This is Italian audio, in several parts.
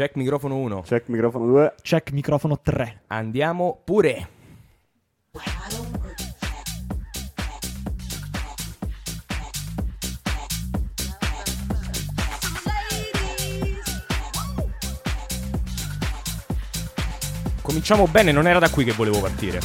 Check microfono 1. Check microfono 2. Check microfono 3. Andiamo pure. Cominciamo bene, non era da qui che volevo partire.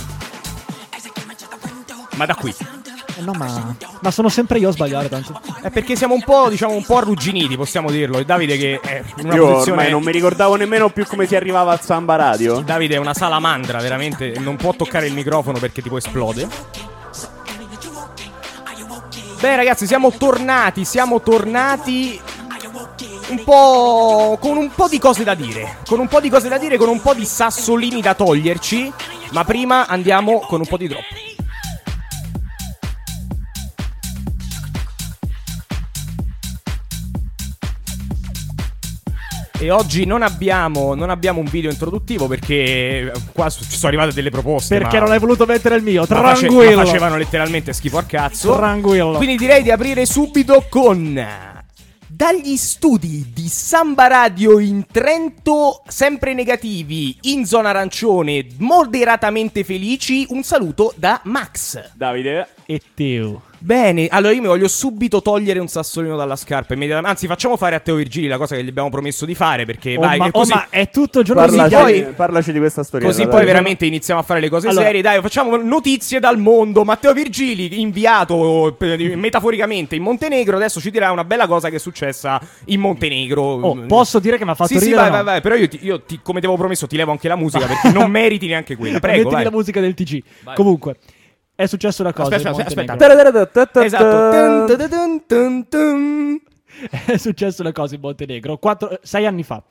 Ma da qui. Eh no, ma, ma sono sempre io a sbagliare, tanto. È perché siamo un po', diciamo, un po' arrugginiti, possiamo dirlo. E Davide che è una Io posizione... ormai non mi ricordavo nemmeno più come si arrivava al Samba Radio. Davide è una salamandra, veramente. Non può toccare il microfono perché tipo esplode. Beh, ragazzi, siamo tornati. Siamo tornati. Un po'. con un po' di cose da dire. Con un po' di cose da dire, con un po' di sassolini da toglierci. Ma prima andiamo con un po' di drop. E oggi non abbiamo, non abbiamo un video introduttivo perché qua su- ci sono arrivate delle proposte. Perché ma- non hai voluto mettere il mio? ma face- Tranquillo. ma facevano letteralmente schifo al cazzo. Tranquillo. Quindi direi di aprire subito con. Dagli studi di Samba Radio in Trento, sempre negativi, in zona arancione, moderatamente felici, un saluto da Max. Davide. E Teo. Bene, allora io mi voglio subito togliere un sassolino dalla scarpa. immediatamente. Anzi, facciamo fare a Teo Virgili la cosa che gli abbiamo promesso di fare. Perché Oh, vai, ma, oh, così, ma è tutto il giorno Parlaci, così. poi- parlaci di questa storia. così poi veramente iniziamo a fare le cose Allora- serie. Dai, facciamo notizie dal mondo. Matteo Virgili, inviato eh, metaforicamente in Montenegro, adesso ci dirà una bella cosa che è successa in Montenegro. Oh, posso dire che mi ha fatto Sì, sì, ridere? vai, o no? vai, vai. Però io, ti- io ti- come ti avevo promesso, ti levo anche la musica perché non meriti neanche quella. Prego, Mettimi vai. la musica del TG. Vai. Comunque, è successa una cosa. Aspetta, in aspetta, Montenegro. Esatto. È successo una cosa in Montenegro. Quattro- sei anni fa.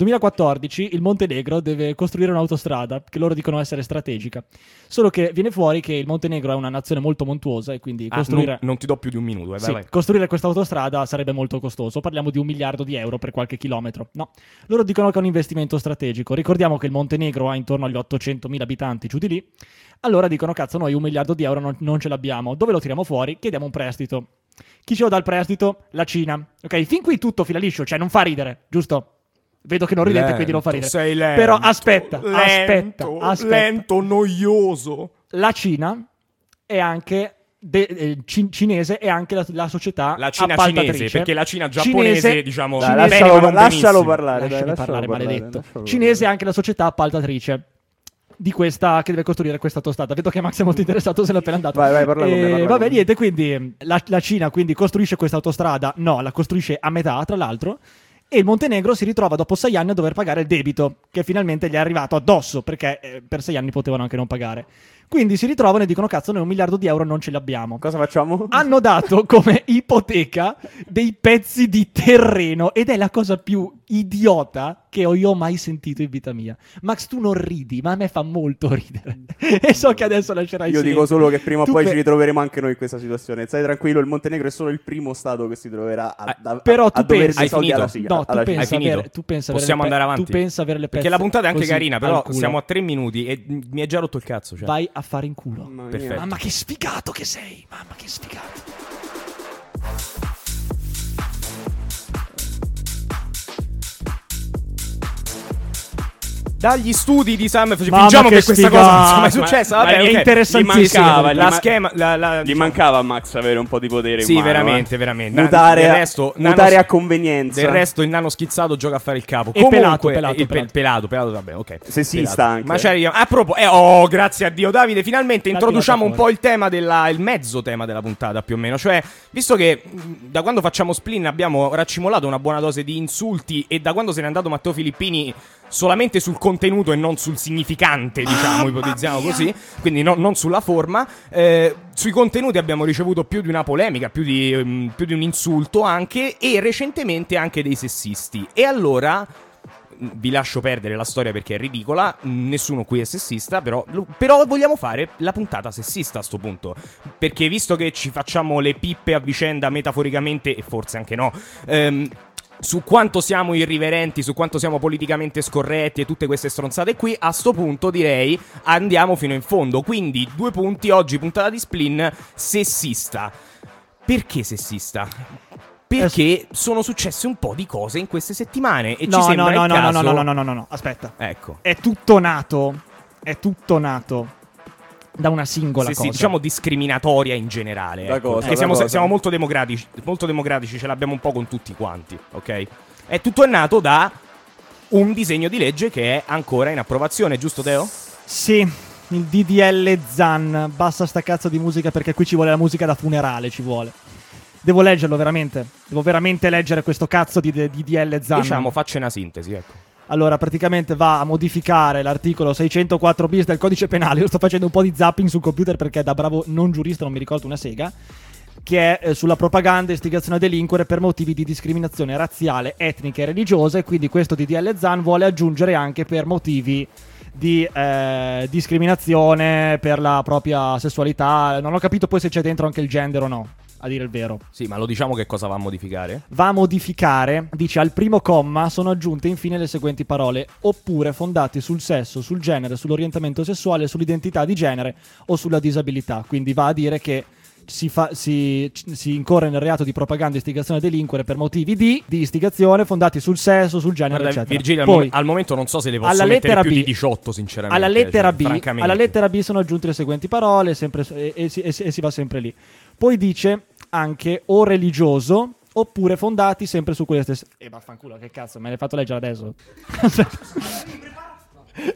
2014 il Montenegro deve costruire un'autostrada che loro dicono essere strategica. Solo che viene fuori che il Montenegro è una nazione molto montuosa e quindi Ah, costruire, non, non ti do più di un minuto, eh, vai, sì, vai. costruire questa autostrada sarebbe molto costoso. Parliamo di un miliardo di euro per qualche chilometro. No, loro dicono che è un investimento strategico. Ricordiamo che il Montenegro ha intorno agli 800.000 abitanti giù di lì. Allora dicono, cazzo, noi un miliardo di euro non, non ce l'abbiamo. Dove lo tiriamo fuori? Chiediamo un prestito. Chi ce lo dà il prestito? La Cina. Ok, fin qui tutto fila liscio, cioè non fa ridere, giusto? Vedo che non ridete, Lento, quindi non fa ridere. Sei lento, Però aspetta, lento, aspetta, aspetta. Lento, noioso. La Cina è anche de- eh, cin- cinese e anche la, la società La Cina appaltatrice. cinese, perché la Cina giapponese, Cinese- diciamo, Dai, bene, lascialo, non lascialo parlare. Dai, lascialo parlare, maledetto. lascialo Cinese è parlare. anche la società appaltatrice di questa che deve costruire questa autostrada. Vedo che Max è molto interessato, se l'è appena andato. Vai, vai, parla con me, Eh, con vabbè, me. niente, quindi la, la Cina quindi costruisce questa autostrada, no, la costruisce a metà, tra l'altro. E il Montenegro si ritrova dopo sei anni a dover pagare il debito, che finalmente gli è arrivato addosso, perché eh, per sei anni potevano anche non pagare. Quindi si ritrovano e dicono: Cazzo, noi un miliardo di euro non ce l'abbiamo. Cosa facciamo? Hanno dato come ipoteca dei pezzi di terreno ed è la cosa più idiota che ho io mai sentito in vita mia. Max, tu non ridi, ma a me fa molto ridere. e so che adesso lascerai Io sì. dico solo che prima o poi pe- ci ritroveremo anche noi in questa situazione. Stai tranquillo, il Montenegro è solo il primo stato che si troverà a, Ah, a, però a, tu a dover pensi- soldi finito? alla Cina. No, tu alla pensa, avere, tu pensa avere Possiamo pe- andare avanti. Tu pensa avere le pezze Perché la puntata è anche carina, però siamo a tre minuti e mi è già rotto il cazzo. Cioè. Vai a fare in culo. Mamma. Mamma che sfigato che sei! Mamma che sfigato! Dagli studi di Sam. Mamma Fingiamo che che, questa sfigata. cosa non sia mai successa. Ma- Vabbè, ma è ok. interessantissimo. Gli mancava, La ma- schema. La, la- Gli mancava a Max avere un po' di potere Sì, in mano, veramente, eh. veramente. Mutare, Del a- resto, mutare nano- a convenienza. Del resto, il nano schizzato gioca a fare il capo. E Comunque, pelato, pelato, il pe- pelato. pelato, pelato, vabbè, ok. Sessista Pelato. anche. Ma ci arriviamo. A proposito, eh, oh, grazie a Dio, Davide. Finalmente introduciamo un po' il tema della. il mezzo tema della puntata, più o meno. Cioè, visto che mh, da quando facciamo Splin abbiamo raccimolato una buona dose di insulti, e da quando se n'è andato Matteo Filippini solamente sul contenuto e non sul significante, diciamo, ipotizziamo così, quindi no- non sulla forma. eh, sui contenuti abbiamo ricevuto più di una polemica, più di, mm, più di un insulto anche, e recentemente anche dei sessisti. E allora mm, vi lascio perdere la storia perché è ridicola, nessuno qui è sessista, però, però vogliamo fare la puntata sessista a sto punto, perché visto che ci facciamo le pippe a vicenda metaforicamente, e forse anche no, ehm, su quanto siamo irriverenti, su quanto siamo politicamente scorretti e tutte queste stronzate qui, a sto punto direi andiamo fino in fondo. Quindi due punti oggi, puntata di Splin, sessista. Perché sessista? Perché sono successe un po' di cose in queste settimane e ci No, sembra no, no, no, caso... no, no, no, no, no, no, aspetta. Ecco. È tutto nato, è tutto nato da una singola Sì, cosa. sì, diciamo discriminatoria in generale. Da ecco. cosa, Perché da siamo, cosa? siamo molto democratici, molto democratici, ce l'abbiamo un po' con tutti quanti, ok? È tutto è nato da un disegno di legge che è ancora in approvazione, giusto Teo? Sì, il DDL Zan. Basta sta cazzo di musica perché qui ci vuole la musica da funerale, ci vuole. Devo leggerlo veramente. Devo veramente leggere questo cazzo di di DDL Zan. Diciamo, faccia una sintesi, ecco. Allora, praticamente va a modificare l'articolo 604 bis del codice penale. Io sto facendo un po' di zapping sul computer perché da bravo non giurista non mi ricordo una sega. Che è eh, sulla propaganda e istigazione a delinquere per motivi di discriminazione razziale, etnica e religiosa. E quindi questo DDL Zan vuole aggiungere anche per motivi di eh, discriminazione per la propria sessualità. Non ho capito poi se c'è dentro anche il gender o no, a dire il vero Sì, ma lo diciamo che cosa va a modificare? va a modificare, dice al primo comma sono aggiunte infine le seguenti parole, oppure fondati sul sesso, sul genere, sull'orientamento sessuale, sull'identità di genere o sulla disabilità. Quindi va a dire che si, fa- si- si incorre nel reato di propaganda e istigazione a delinquere per motivi di, di istigazione fondati sul sesso, sul genere, Guarda, eccetera. Virgilio, al, Poi, al momento non so se le posso alla mettere lettera più B- di 18, sinceramente. alla lettera, cioè, B, alla lettera B sono aggiunte le seguenti parole sempre- e, e e e si va sempre lì. Poi dice anche o religioso oppure fondati sempre su quelle stesse. E vaffanculo, che cazzo, me l'hai fatto leggere adesso?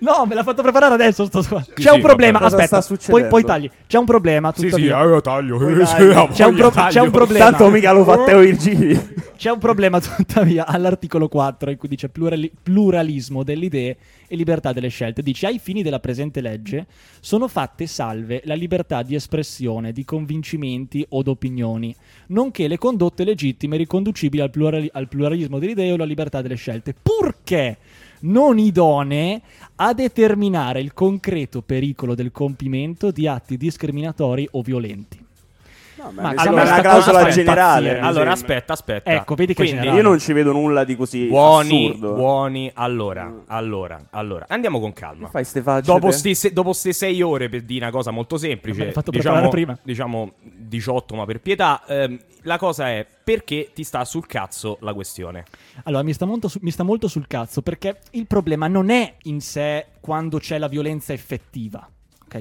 No, me l'ha fatto preparare adesso. Sto... C'è sì, un problema. vabbè. Cosa Aspetta, sta succedendo? poi, poi tagli. C'è un problema. Sì, sì, Tuttavia. io taglio. C'è un, pro- c'è un problema. Tanto mica lo fa Teo Virgili. C'è un problema tuttavia all'articolo 4 in cui dice plurali- pluralismo delle idee e libertà delle scelte. Dice ai fini della presente legge sono fatte salve la libertà di espressione, di convincimenti o d'opinioni, nonché le condotte legittime riconducibili al, plurali- al pluralismo delle idee o alla libertà delle scelte, purché non idonee a determinare il concreto pericolo del compimento di atti discriminatori o violenti. No, Ma ma a me sembra sta una cosa clausola generale. Allora, aspetta, aspetta. Ecco, vedi che Quindi, generale. Io non ci vedo nulla di così Buoni, assurdo. buoni. Allora, allora, allora. Andiamo con calma. Fai ste facce Dopo sti, se- dopo ste sei ore per dire una cosa molto semplice, fatto diciamo, prima. diciamo 18, ma per pietà, ehm, la cosa è perché ti sta sul cazzo la questione. Allora, mi sta, molto su- mi sta molto sul cazzo perché il problema non è in sé quando c'è la violenza effettiva.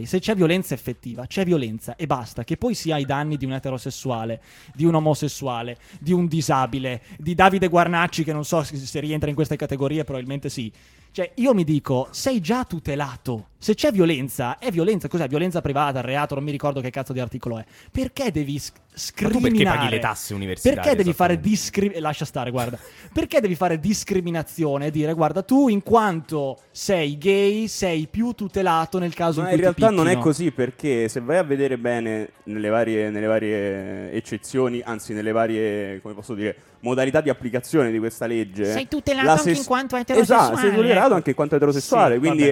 Se c'è violenza effettiva, c'è violenza e basta. Che poi sia ai danni di un eterosessuale, di un omosessuale, di un disabile, di Davide Guarnacci, che non so se rientra in queste categorie, probabilmente sì. Cioè, io mi dico, sei già tutelato. Se c'è violenza, è violenza. Cos'è? Violenza privata, reato, non mi ricordo che cazzo di articolo è. Perché devi sc- Ma tu scriminare? perché paghi le tasse universitarie? Perché devi fare esattamente? discri- lascia stare, guarda. Perché devi fare discriminazione e dire guarda, tu in quanto sei gay sei più tutelato nel caso Ma in in cui ti realtà non è così perché se vai a vedere bene nelle varie, nelle varie eccezioni, anzi nelle varie, come posso dire, modalità di applicazione di questa legge. Sei tutelato la anche ses- in quanto eterosessuale. Esatto, sei tutelato ecco. anche in quanto eterosessuale, Sì, quindi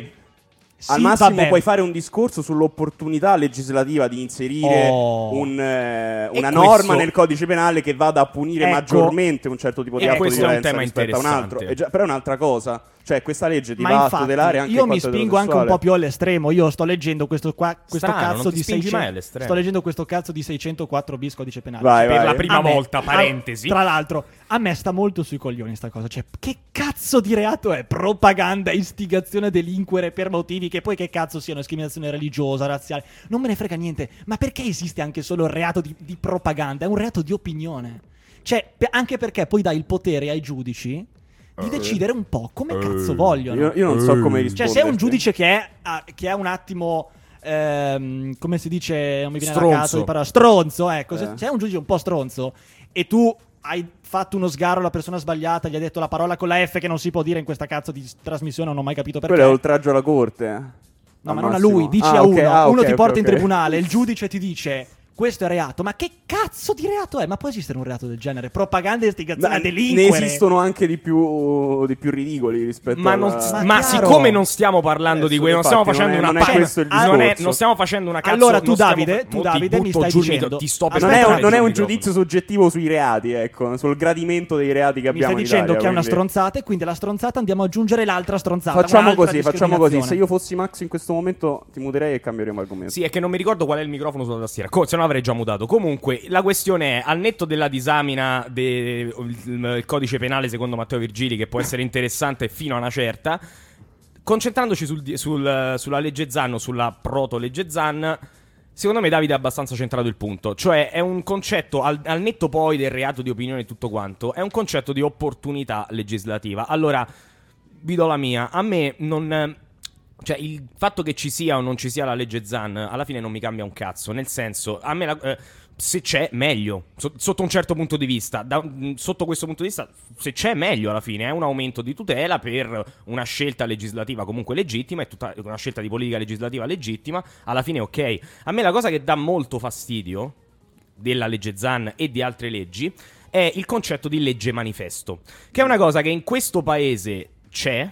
al Sì, massimo vabbè. puoi fare un discorso sull'opportunità legislativa di inserire Oh. un, eh, E una questo- norma nel codice penale che vada a punire Ecco. maggiormente un certo tipo di E atto di violenza rispetto a un altro. È già- però è un'altra cosa. Cioè, questa legge ti Ma a infatti, tutelare anche io mi spingo anche un po' più all'estremo. Io sto leggendo questo, qua, questo Strano, cazzo non ti di spingi 600 mai all'estremo. Sto leggendo questo cazzo di 604 bis codice penale. Vai, Per vai. la prima A me- volta, a- parentesi. tra l'altro, a me sta molto sui coglioni sta cosa. Cioè, che cazzo di reato è? Propaganda, istigazione a delinquere per motivi che poi che cazzo siano discriminazione religiosa, razziale. Non me ne frega niente. Ma perché esiste anche solo il reato di, di propaganda? È un reato di opinione. Cioè, anche perché poi dai il potere ai giudici di decidere un po' come cazzo vogliono. Io, io non so come Cioè, rispondere. se è un giudice che è, ah, che è un attimo. ehm, come si dice? Non mi viene Stronzo. la cazzo di parola. Stronzo, ecco. Se Eh. se è un giudice un po' stronzo e tu hai fatto uno sgarro alla persona sbagliata, gli hai detto la parola con la F che non si può dire in questa cazzo di trasmissione, non ho mai capito perché. Quello è oltraggio alla corte. No, ma non a massimo. lui, dici Ah, a ok, uno. ah, uno ok, ti porta in ok. tribunale, il giudice ti dice. Questo è reato, ma che cazzo di reato è? Ma può esistere un reato del genere? Propaganda e istigazione Ma a ne delinquere. esistono anche di più, di più ridicoli rispetto Ma, non- alla... Ma ma chiaro. siccome non stiamo parlando di Adesso, quello, non stiamo facendo non è- una non è pa- questo il non, è- non stiamo facendo una cazzo Allora, tu, non stiamo Davide, tu, Davide, mi stai il dicendo- ti sto per non è, non è un giudizio soggettivo sui reati, ecco, sul gradimento dei reati che Mi abbiamo stai in dicendo Italia, che è una stronzata e quindi la stronzata andiamo ad aggiungere l'altra stronzata. Facciamo così, facciamo così. Se io fossi Max in questo momento ti muterei e cambieremo argomento. Sì, è che non mi ricordo qual è il microfono sulla tastiera. Co- se no avrei già mutato. Comunque, la questione è, al netto della disamina del codice penale secondo Matteo Virgili, che può essere interessante fino a una certa, concentrandoci sul, sul, sulla legge Zan o sulla proto-legge Zan, secondo me Davide ha abbastanza centrato il punto. Cioè, è un concetto, al, al netto poi del reato di opinione e tutto quanto, è un concetto di opportunità legislativa. Allora, vi do la mia. A me non... Cioè, il fatto che ci sia o non ci sia la legge Zan, alla fine non mi cambia un cazzo. Nel senso, a me la, eh, se c'è, meglio. So, sotto un certo punto di vista. Da, sotto questo punto di vista, se c'è, meglio alla fine. È un aumento di tutela per una scelta legislativa comunque legittima. È tutta una scelta di politica legislativa legittima. Alla fine, ok. A me la cosa che dà molto fastidio della legge Zan e di altre leggi è il concetto di legge manifesto. Che è una cosa che in questo paese c'è,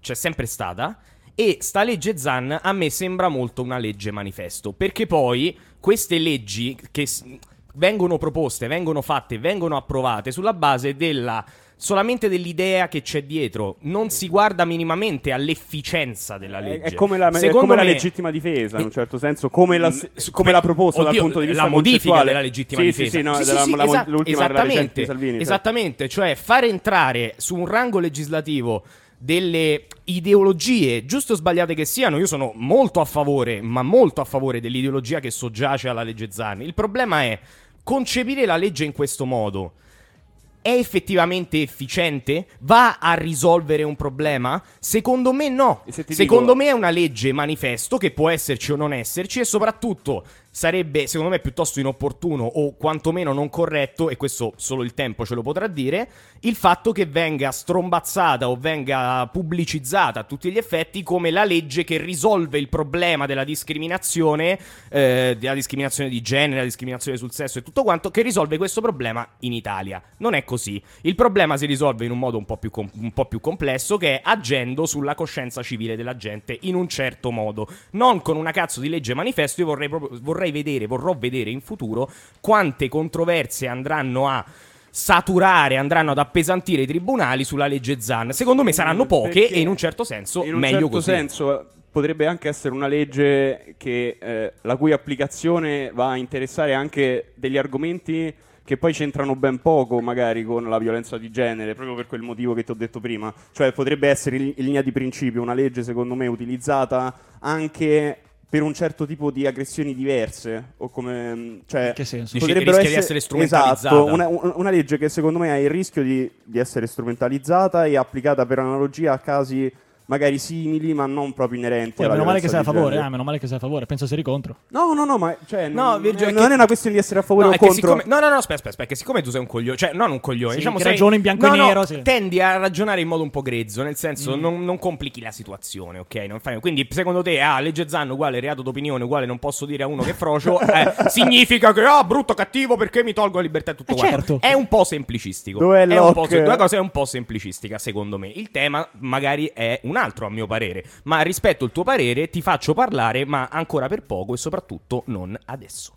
c'è sempre stata e sta legge Zan a me sembra molto una legge manifesto, perché poi queste leggi che vengono proposte, vengono fatte, vengono approvate sulla base della solamente dell'idea che c'è dietro, non si guarda minimamente all'efficienza della legge. È, come la, è come me, la legittima difesa, in un certo senso, come la, come la proposta oddio, dal punto di vista la modifica della legittima sì, difesa. Sì, sì, no, sì, della, sì, la, esa- l'ultima esattamente, Salvini, esattamente, cioè fare entrare su un rango legislativo delle ideologie, giusto o sbagliate che siano, io sono molto a favore, ma molto a favore dell'ideologia che soggiace alla legge Zan. Il problema è concepire la legge in questo modo. È effettivamente efficiente? Va a risolvere un problema? Secondo me no. Secondo dico... me è una legge manifesto che può esserci o non esserci e soprattutto sarebbe secondo me piuttosto inopportuno o quantomeno non corretto, e questo solo il tempo ce lo potrà dire, il fatto che venga strombazzata o venga pubblicizzata a tutti gli effetti come la legge che risolve il problema della discriminazione, eh, della discriminazione di genere, la discriminazione sul sesso e tutto quanto, che risolve questo problema in Italia. Non è così. Il problema si risolve in un modo un po' più, com- un po più complesso, che è agendo sulla coscienza civile della gente in un certo modo. Non con una cazzo di legge manifesto, io vorrei, proprio, vorrei vorrei vedere, vorrò vedere in futuro quante controversie andranno a saturare, andranno ad appesantire i tribunali sulla legge Zan. Secondo me saranno mm, poche Perché e in un certo senso in un meglio certo così. senso potrebbe anche essere una legge che, eh, la cui applicazione va a interessare anche degli argomenti che poi c'entrano ben poco magari con la violenza di genere, proprio per quel motivo che ti ho detto prima. Cioè potrebbe essere in linea di principio una legge secondo me utilizzata anche per un certo tipo di aggressioni diverse o come cioè che senso? potrebbero essere, essere, essere strumentalizzata esatto, una, una, legge che secondo me ha il rischio di, di essere strumentalizzata e applicata per analogia a casi magari simili, ma non proprio inerenti. Poi, meno male che sei a favore, eh, meno male che sei a favore. Penso sei contro. No, no, no, ma cioè, no, non, Virgio, è, non che... è una questione di essere a favore no, o contro. Siccome... No, no, no, aspetta, aspetta, perché siccome tu sei un coglione, cioè non un coglione, sì, diciamo che sei... ragione in bianco no, e no, nero, sì. tendi a ragionare in modo un po' grezzo, nel senso Mm. non, non complichi la situazione, ok? Non fai... Quindi secondo te, ah, legge Zanno uguale reato d'opinione, uguale non posso dire a uno che è frocio, eh, significa che, ah, brutto, cattivo, perché mi tolgo la libertà e tutto Eh, quanto. certo. È un po' semplicistico. Dov'è è un po' cose è un po' semplicistica, secondo me. Il tema magari è un altro, a mio parere, ma rispetto il tuo parere, ti faccio parlare, ma ancora per poco e soprattutto non adesso.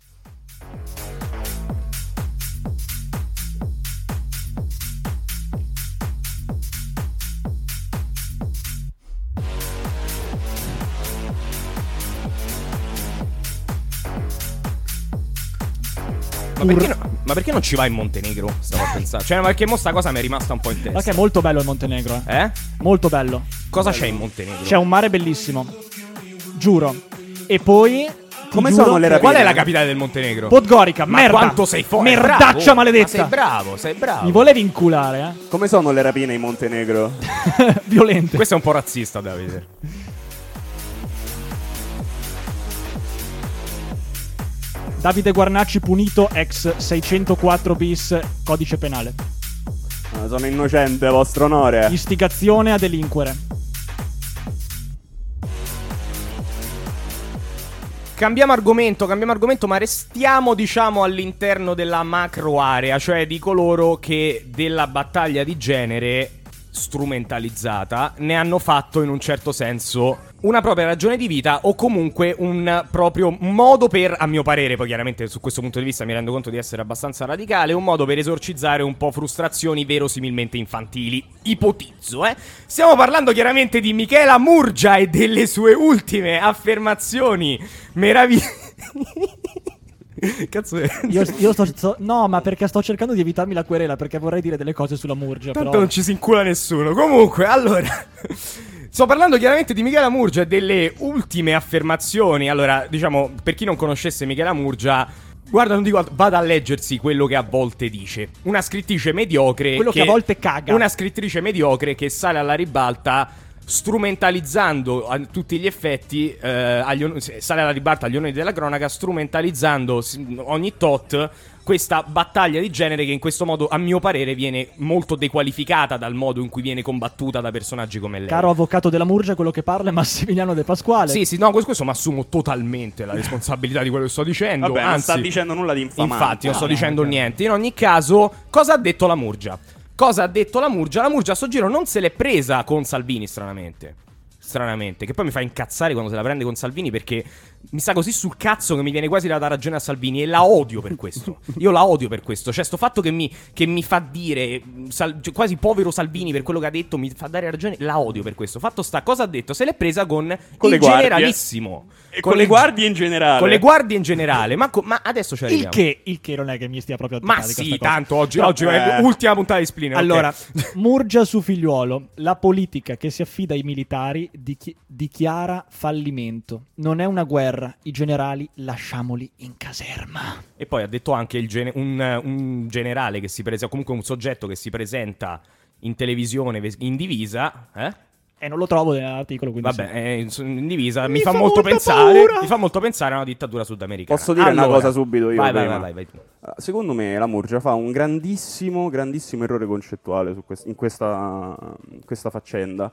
Ma perché, no- ma perché non ci vai in Montenegro? Stavo a pensare. Cioè, perché mo sta cosa mi è rimasta un po' in Ma testa. che è molto bello il Montenegro, eh. Eh? Molto bello. Cosa c'è in Montenegro? C'è un mare bellissimo. Giuro. E poi Come sono le rapine? Qual è la capitale del Montenegro? Podgorica, Ma merda. quanto sei forte? Merdaccia bravo. maledetta. Ma sei bravo, sei bravo. Mi volevi inculare, eh? Come sono le rapine in Montenegro? Violente. Questo è un po' razzista, Davide. Davide Guarnacci punito ex 604 bis codice penale. Ah, sono innocente, vostro onore. Istigazione a delinquere. Cambiamo argomento, cambiamo argomento, ma restiamo, diciamo, all'interno della macro area, cioè di coloro che della battaglia di genere strumentalizzata ne hanno fatto in un certo senso una propria ragione di vita o comunque un proprio modo per, a mio parere, poi chiaramente su questo punto di vista mi rendo conto di essere abbastanza radicale, un modo per esorcizzare un po' frustrazioni verosimilmente infantili. Ipotizzo, eh? Stiamo parlando chiaramente di Michela Murgia e delle sue ultime affermazioni meravigliose. Cazzo è? Io, io sto, sto- No, ma perché sto cercando di evitarmi la querela perché vorrei dire delle cose sulla Murgia. Tanto Però... non ci si incula nessuno. Comunque, allora. Sto parlando chiaramente di Michela Murgia e delle ultime affermazioni. Allora, diciamo, per chi non conoscesse Michela Murgia, guarda, non dico altro, vada a leggersi quello che a volte dice. Una scrittrice mediocre. Quello che a volte caga. Una scrittrice mediocre che sale alla ribalta. Strumentalizzando a tutti gli effetti, eh, agli sale alla ribalta agli onori della cronaca, strumentalizzando ogni tot questa battaglia di genere che in questo modo, a mio parere, viene molto dequalificata dal modo in cui viene combattuta da personaggi come lei. Caro avvocato della Murgia, quello che parla è Massimiliano De Pasquale. Sì, sì, no, questo, questo mi assumo totalmente la responsabilità di quello che sto dicendo. Vabbè, non anzi, sta dicendo nulla di infamante. Infatti, non sto dicendo niente. In ogni caso, cosa ha detto la Murgia? Cosa ha detto la Murgia? La Murgia a sto giro non se l'è presa con Salvini, stranamente. Stranamente, che poi mi fa incazzare quando se la prende con Salvini perché mi sta così sul cazzo che mi viene quasi da dare ragione a Salvini e la odio per questo. Io la odio per questo. Cioè, sto fatto che mi, che mi fa dire Sal- cioè, quasi povero Salvini per quello che ha detto, mi fa dare ragione. La odio per questo. Fatto sta, cosa ha detto? Se l'è presa con, Con il generalissimo. E con le guardie in generale. Con le guardie in generale. Ma, co- ma adesso ci Il arriviamo. che, il che non è che mi stia proprio Ma antipatico sì, tanto oggi, Però- oggi è eh. l'ultima puntata di Splinter. Allora, Murgia su figliuolo, la politica che si affida ai militari dichi- dichiara fallimento. Non è una guerra, i generali lasciamoli in caserma. E poi ha detto anche il gene- un, un generale che si presenta, comunque un soggetto che si presenta in televisione in divisa, eh? E non lo trovo nell'articolo, quindi Vabbè, sì. è in, divisa, mi, Mi fa, fa molto pensare. paura. Mi fa molto pensare a una dittatura sudamericana. Posso dire una Allora, cosa subito io? Vai, vai, prima? vai, vai, vai. Uh, Secondo me la Murgia fa un grandissimo, grandissimo errore concettuale su quest- in, questa, in questa faccenda,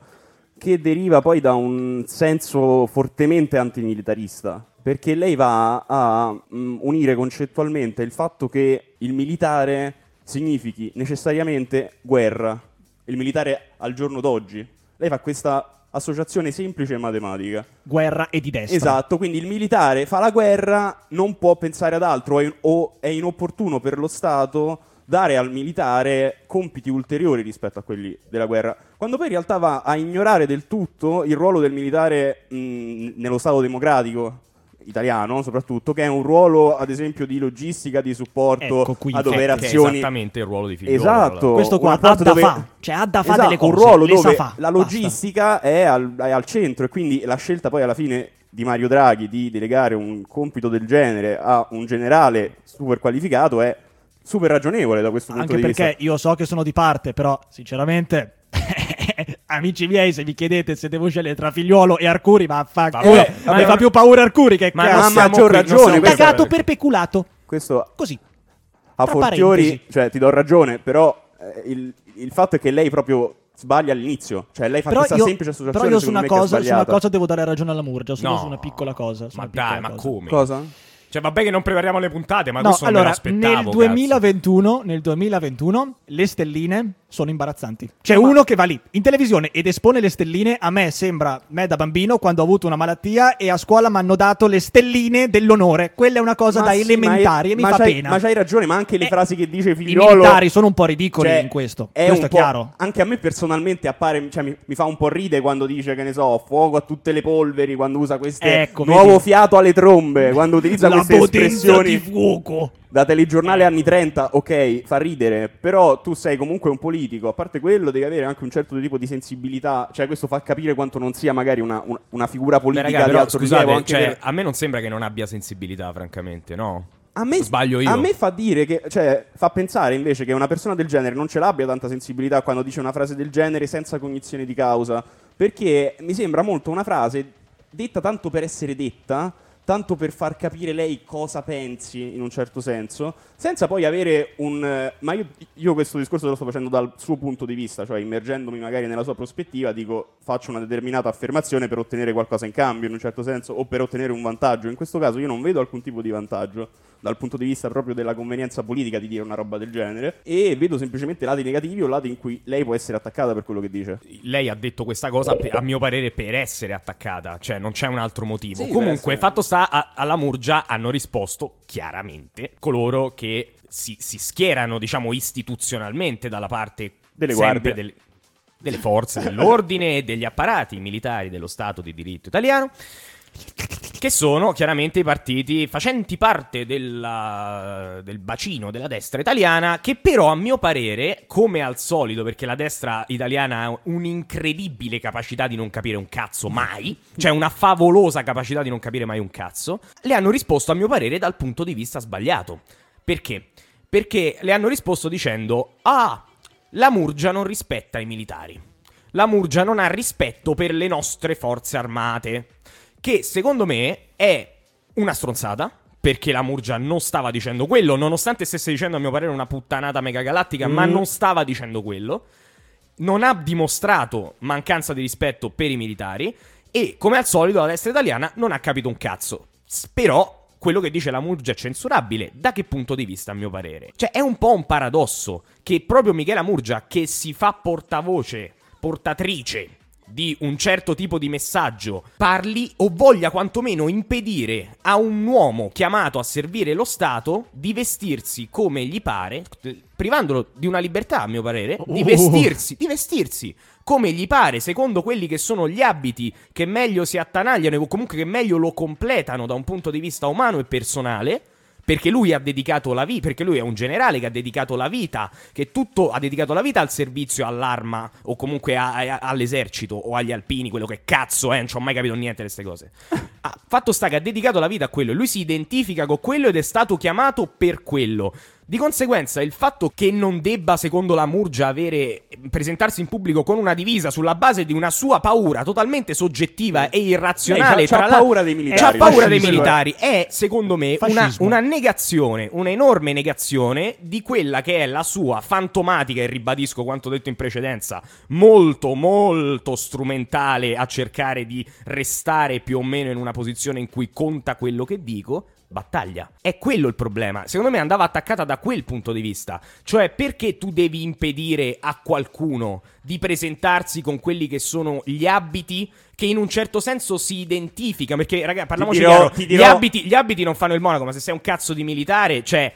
che deriva poi da un senso fortemente antimilitarista, perché lei va a mm, unire concettualmente il fatto che il militare significhi necessariamente guerra, il militare al giorno d'oggi. Lei fa questa associazione semplice e matematica. Guerra e di destra. Esatto, quindi il militare fa la guerra, non può pensare ad altro o è- o è inopportuno per lo Stato dare al militare compiti ulteriori rispetto a quelli della guerra, quando poi in realtà va a ignorare del tutto il ruolo del militare mh, nello Stato democratico italiano soprattutto, che è un ruolo ad esempio di logistica, di supporto Ecco ad che- Che è operazioni esattamente il ruolo di figlio. Esatto. Questo qua ha da dove- fa. Cioè, ha da Esatto, delle cose, un ruolo le sa dove fa. la logistica è al, è al centro e quindi la scelta poi alla fine di Mario Draghi di delegare un compito del genere a un generale super qualificato è super ragionevole da questo punto Anche di perché vista. io so che sono di parte, però sinceramente, amici miei, se vi chiedete se devo scegliere tra figliuolo e Arcuri, ma fa, Vabbè, culo. vabbè, Ma mi ma- fa più paura Arcuri che Ma cazzo. Ah, siamo maggior qui, ragione, Cagato per peculato. Questo Così. a fortiori, cioè ti do ragione, però eh, il, il fatto è che lei proprio sbaglia all'inizio, cioè lei fa Però questa io, semplice associazione però io su una, cosa, su una cosa devo dare ragione alla Murgia, solo No. su una piccola cosa. su Ma una piccola dai, ma cosa. come? Cosa? Cioè, vabbè che non prepariamo le puntate, ma No, questo non me allora, lo aspettavo. nel cazzo. 2021, nel 2021 le stelline sono imbarazzanti. C'è uno che va lì in televisione ed espone le stelline. A me sembra, me da bambino, quando ho avuto una malattia e a scuola mi hanno dato le stelline dell'onore. Quella è una cosa Ma da sì, elementari ma è- e mi ma fa c'hai- pena. Ma c'hai ragione, ma anche le Eh, frasi che dice I figliolo militari sono un po' ridicoli Cioè, in questo. è questo un è po'- chiaro. Anche a me personalmente appare, cioè, mi, mi fa un po' ride quando dice che ne so, fuoco a tutte le polveri, quando usa queste Ecco, nuovo vedi? fiato alle trombe, quando utilizza La queste espressioni di fuoco. da telegiornale anni 30, ok, fa ridere, però tu sei comunque un politico, a parte quello devi avere anche un certo tipo di sensibilità, cioè questo fa capire quanto non sia magari una, una- una figura Beh, politica raga, di però, alto scusate, rilievo cioè, per- a me non sembra che non abbia sensibilità, francamente, no? A me, Sbaglio io. a me fa dire che, cioè, fa pensare invece che una persona del genere non ce l'abbia tanta sensibilità quando dice una frase del genere senza cognizione di causa. Perché mi sembra molto una frase detta tanto per essere detta, tanto per far capire lei cosa pensi in un certo senso, senza poi avere un... eh, ma io, io questo discorso lo sto facendo dal suo punto di vista, cioè immergendomi magari nella sua prospettiva, dico faccio una determinata affermazione per ottenere qualcosa in cambio in un certo senso o per ottenere un vantaggio. In questo caso io non vedo alcun tipo di vantaggio dal punto di vista proprio della convenienza politica di dire una roba del genere e vedo semplicemente lati negativi o lati in cui lei può essere attaccata per quello che dice. Lei ha detto questa cosa, a mio parere, per essere attaccata, cioè non c'è un altro motivo. Sì, Comunque, essere- fatto sta, a- alla Murgia hanno risposto chiaramente coloro che si, si schierano, diciamo, istituzionalmente dalla parte Delle guardie. delle, delle forze dell'ordine e degli apparati militari dello Stato di diritto italiano. Che sono chiaramente i partiti facenti parte della- del bacino della destra italiana, che però a mio parere, come al solito, perché la destra italiana ha un'incredibile capacità di non capire un cazzo mai, cioè una favolosa capacità di non capire mai un cazzo, le hanno risposto a mio parere dal punto di vista sbagliato. Perché? Perché le hanno risposto dicendo, ah, la Murgia non rispetta i militari. La Murgia non ha rispetto per le nostre forze armate. Che secondo me è una stronzata. Perché la Murgia non stava dicendo quello, nonostante stesse dicendo a mio parere una puttanata megagalattica, ma Mm. non stava dicendo quello. Non ha dimostrato mancanza di rispetto per i militari. E come al solito la destra italiana non ha capito un cazzo. Però quello che dice la Murgia è censurabile. Da che punto di vista, a mio parere? Cioè, è un po' un paradosso che proprio Michela Murgia, che si fa portavoce, portatrice di un certo tipo di messaggio, parli o voglia quantomeno impedire a un uomo chiamato a servire lo Stato di vestirsi come gli pare, privandolo di una libertà, a mio parere, di Oh. vestirsi, di vestirsi come gli pare, secondo quelli che sono gli abiti che meglio si attanagliano o comunque che meglio lo completano da un punto di vista umano e personale. Perché lui ha dedicato la vita, perché lui è un generale che ha dedicato la vita, che tutto ha dedicato la vita al servizio, all'arma o comunque a- a- all'esercito o agli alpini, quello che cazzo è, non ci ho mai capito niente di queste cose. Fatto sta che ha dedicato la vita a quello e lui si identifica con quello ed è stato chiamato per quello. Di conseguenza, il fatto che non debba, secondo la Murgia, avere, presentarsi in pubblico con una divisa sulla base di una sua paura totalmente soggettiva e irrazionale, Lei c'ha- c'ha tra la- paura dei militari. c'ha paura dei Fascismo, militari, è secondo me una, una negazione, una enorme negazione di quella che è la sua fantomatica, e ribadisco quanto detto in precedenza, molto, molto strumentale a cercare di restare più o meno in una posizione in cui conta quello che dico. Battaglia. È quello il problema. Secondo me andava attaccata da quel punto di vista. Cioè, perché tu devi impedire a qualcuno di presentarsi con quelli che sono gli abiti che in un certo senso si identifica? Perché, raga, parliamoci dirò- chiaro, gli abiti, gli abiti non fanno il monaco, ma se sei un cazzo di militare, cioè.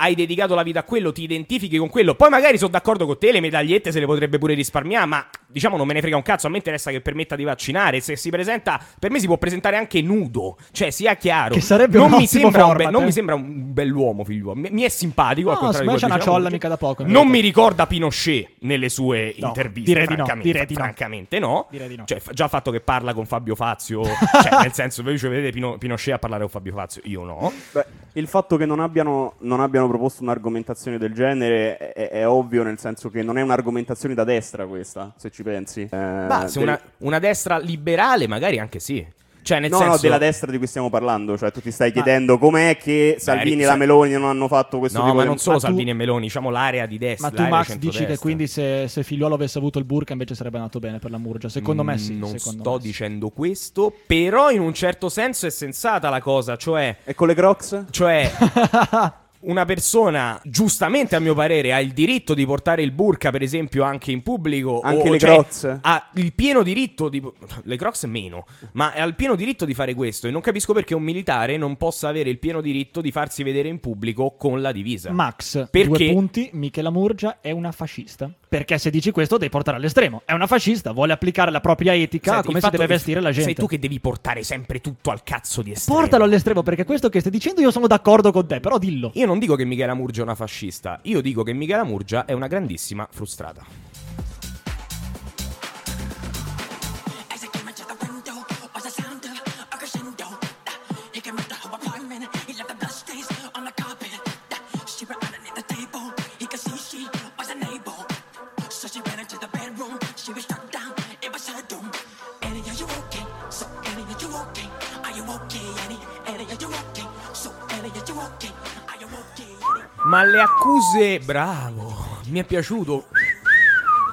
Hai dedicato la vita a quello, ti identifichi con quello. Poi magari sono d'accordo con te, le medagliette se le potrebbe pure risparmiare, ma diciamo non me ne frega un cazzo. A me interessa che permetta di vaccinare. Se si presenta, per me si può presentare anche nudo. Cioè, sia chiaro. Che sarebbe non un mi sembra un, format, non eh. mi sembra un bell'uomo, figliuolo. Mi, mi è simpatico. al No, quello c'ha una ciolla Murgia. mica da poco, Non mi ricorda Pinochet nelle sue No, interviste. direi di no, francamente, direi di no. francamente no. Direi di no. Cioè, già il fatto che parla con Fabio Fazio, cioè, nel senso, voi ci vedete Pino- Pinochet a parlare con Fabio Fazio, io no. Beh, il fatto che non abbiano, non abbiano proposto un'argomentazione del genere è, è ovvio, nel senso che non è un'argomentazione da destra questa, se ci pensi. Eh, Ma se del- una, una destra liberale, magari anche sì. Cioè, nel No, senso. no, della destra di cui stiamo parlando. Cioè, tu ti stai chiedendo com'è che Salvini e sa- la Meloni non hanno fatto questo No, tipo ma di... non solo Ma tu- Salvini e Meloni, diciamo l'area di destra. Ma tu, Max, dici che quindi se, se Figliuolo avesse avuto il burka invece sarebbe andato bene per la Murgia? Secondo me sì. Mm, Non sto sì. dicendo questo, però in un certo senso è sensata la cosa, cioè. E con le Crocs? Cioè. Una persona, giustamente a mio parere, ha il diritto di portare il burka, per esempio, anche in pubblico. Anche o- le cioè, Crocs? Ha il pieno diritto di. Le crocs meno, ma ha il pieno diritto di fare questo. E non capisco perché un militare non possa avere il pieno diritto di farsi vedere in pubblico con la divisa. Max, Perché? due punti, Michela Murgia è una fascista. Perché se dici questo devi portare all'estremo. È una fascista, vuole applicare la propria etica a Senti, come si deve vestire la gente. Sei tu che devi portare sempre tutto al cazzo di estremo. Portalo all'estremo perché questo che stai dicendo io sono d'accordo con te, però dillo. Io non dico che Michela Murgia è una fascista, io dico che Michela Murgia è una grandissima frustrata. Ma le accuse, bravo, mi è piaciuto.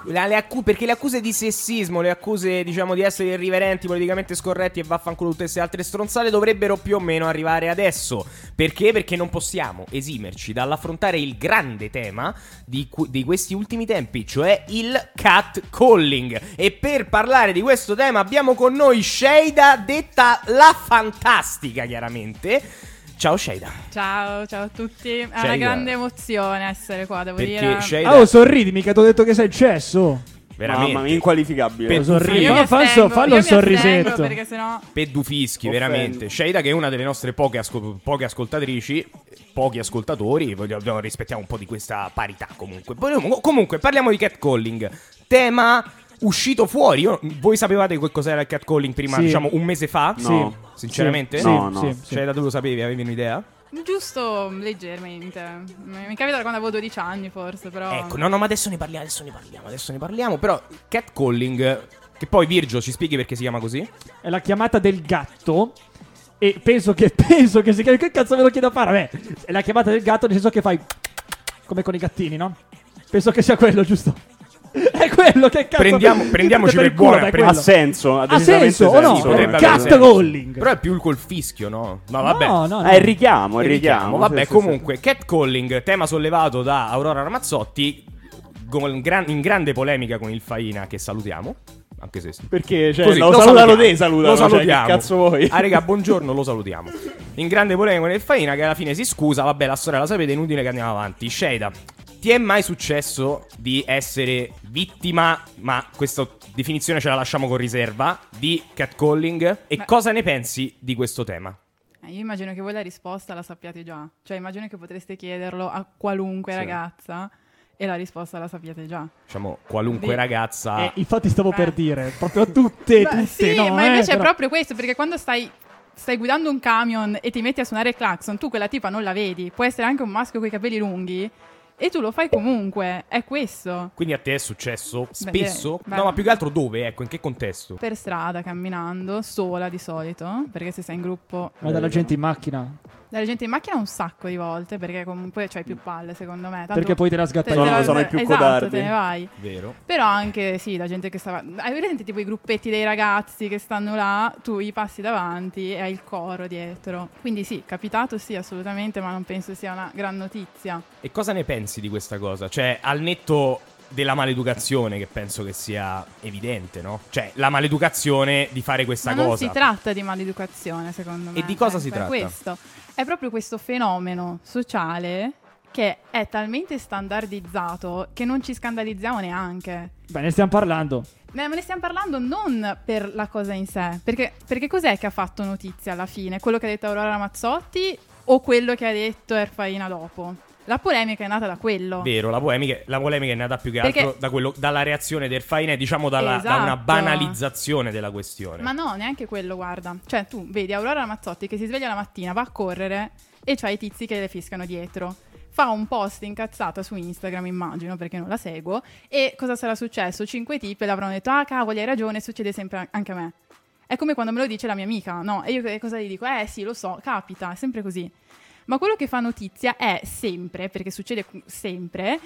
Le accu- perché le accuse di sessismo, le accuse, diciamo, di essere irriverenti, politicamente scorretti e vaffanculo tutte queste altre stronzate dovrebbero più o meno arrivare adesso. Perché? Perché non possiamo esimerci dall'affrontare il grande tema di, cu- di questi ultimi tempi, cioè il catcalling. E per parlare di questo tema abbiamo con noi Sheida, detta la fantastica, chiaramente. Ciao Sheida. Ciao, ciao a tutti. È una grande emozione essere qua, devo Perché dire. Sheida... Oh, sorridi, mica ti ho detto che sei cesso. veramente. Mamma mia, inqualificabile. Mi Ma fa un so- astengo, fallo un sorrisetto. Perché sennò... Pedufischi, Offendo. veramente. Shaida che è una delle nostre poche, ascol- poche ascoltatrici, pochi ascoltatori, voglio- rispettiamo un po' di questa parità comunque. Comunque, parliamo di catcalling. Tema uscito fuori. Io- voi sapevate che cos'era il catcalling prima, Sì. diciamo, un mese fa? No. Sinceramente? Sì, No, no. sì, sì. Shaida, tu lo sapevi? Avevi un'idea? Giusto leggermente. Mi mi capita da quando avevo 12 anni forse, però... Ecco, no, no, ma adesso ne parliamo, adesso ne parliamo, adesso ne parliamo. Però, catcalling, che poi Virgio ci spieghi perché si chiama così? È la chiamata del gatto. E penso che, penso che si chiami. Che cazzo me lo chiedo a fare? Vabbè, è la chiamata del gatto, nel senso che fai. Come con i gattini, no? Penso che sia quello, giusto? È quello che cazzo. Prendiamo- prendiamoci per buona, è pre- Ha senso, ha senso o no? È cat calling. Però è più col fischio, no? Ma vabbè. No, no, no. Eh, il richiamo, il Il richiamo. richiamo. Vabbè, sì, sì, comunque, catcalling, tema sollevato da Aurora Ramazzotti, in grande polemica con il Faina, che salutiamo. Anche se. Perché, cioè, Così, lo, lo salutano salutiamo. te, salutano. Lo cioè, salutiamo. che cazzo vuoi? Ah, raga, buongiorno, lo salutiamo. In grande polemica con il Faina, che alla fine si scusa. Vabbè, la storia la sapete, inutile che andiamo avanti. Shada, ti è mai successo di essere vittima, ma questa definizione ce la lasciamo con riserva, di catcalling? E Beh. cosa ne pensi di questo tema? Eh, io immagino che voi la risposta la sappiate già. Cioè, immagino che potreste chiederlo a qualunque Sì. ragazza e la risposta la sappiate già. Diciamo, qualunque Di- ragazza... Eh, infatti stavo Beh. per dire, proprio tutte, Beh, tutte, sì, no, ma eh, invece è però- proprio questo, perché quando stai, stai guidando un camion e ti metti a suonare il clacson, tu quella tipa non la vedi. Può essere anche un maschio con i capelli lunghi e tu lo fai comunque. È questo. Quindi a te è successo spesso? beh, no, beh. ma più che altro dove? Ecco, in che contesto? Per strada, camminando, sola di solito, perché se sei in gruppo... Ma dalla gente in macchina. Dalla gente in macchina un sacco di volte, perché comunque c'hai più palle, secondo me. Tanto Perché poi te la te- sgatta te Sono- la- sono i più esatto, codardi. te ne vai. Vero? Però anche, sì, la gente che stava... Hai presente tipo i gruppetti dei ragazzi che stanno là, tu gli passi davanti e hai il coro dietro. Quindi sì, capitato sì, assolutamente, ma non penso sia una gran notizia. E cosa ne pensi di questa cosa? Cioè, al netto della maleducazione, che penso che sia evidente, no? Cioè, la maleducazione di fare questa ma non cosa. si tratta di maleducazione, secondo me. E di cosa Cioè, si è tratta? Questo. È proprio questo fenomeno sociale che è talmente standardizzato che non ci scandalizziamo neanche. Beh, ne stiamo parlando. Ma ne stiamo parlando non per la cosa in sé, perché, perché cos'è che ha fatto notizia alla fine? Quello che ha detto Aurora Ramazzotti o quello che ha detto Erfaina dopo? La polemica è nata da quello. Vero, la polemica, la polemica è nata più che Perché- altro da quello- dalla reazione del Faina e diciamo dalla- da una Esatto. banalizzazione della questione. Ma no, neanche quello, guarda. Cioè, tu vedi Aurora Ramazzotti che si sveglia la mattina, va a correre e c'ha i tizi che le fiscano dietro. Fa un post incazzata su Instagram, immagino, perché non la seguo. E cosa sarà successo? Cinque tipi le avranno detto: Ah, cavoli, hai ragione, succede sempre anche a me. È come quando me lo dice la mia amica, no? E io cosa gli dico? Eh sì, lo so, capita, è sempre così. Ma quello che fa notizia è sempre, perché succede sempre,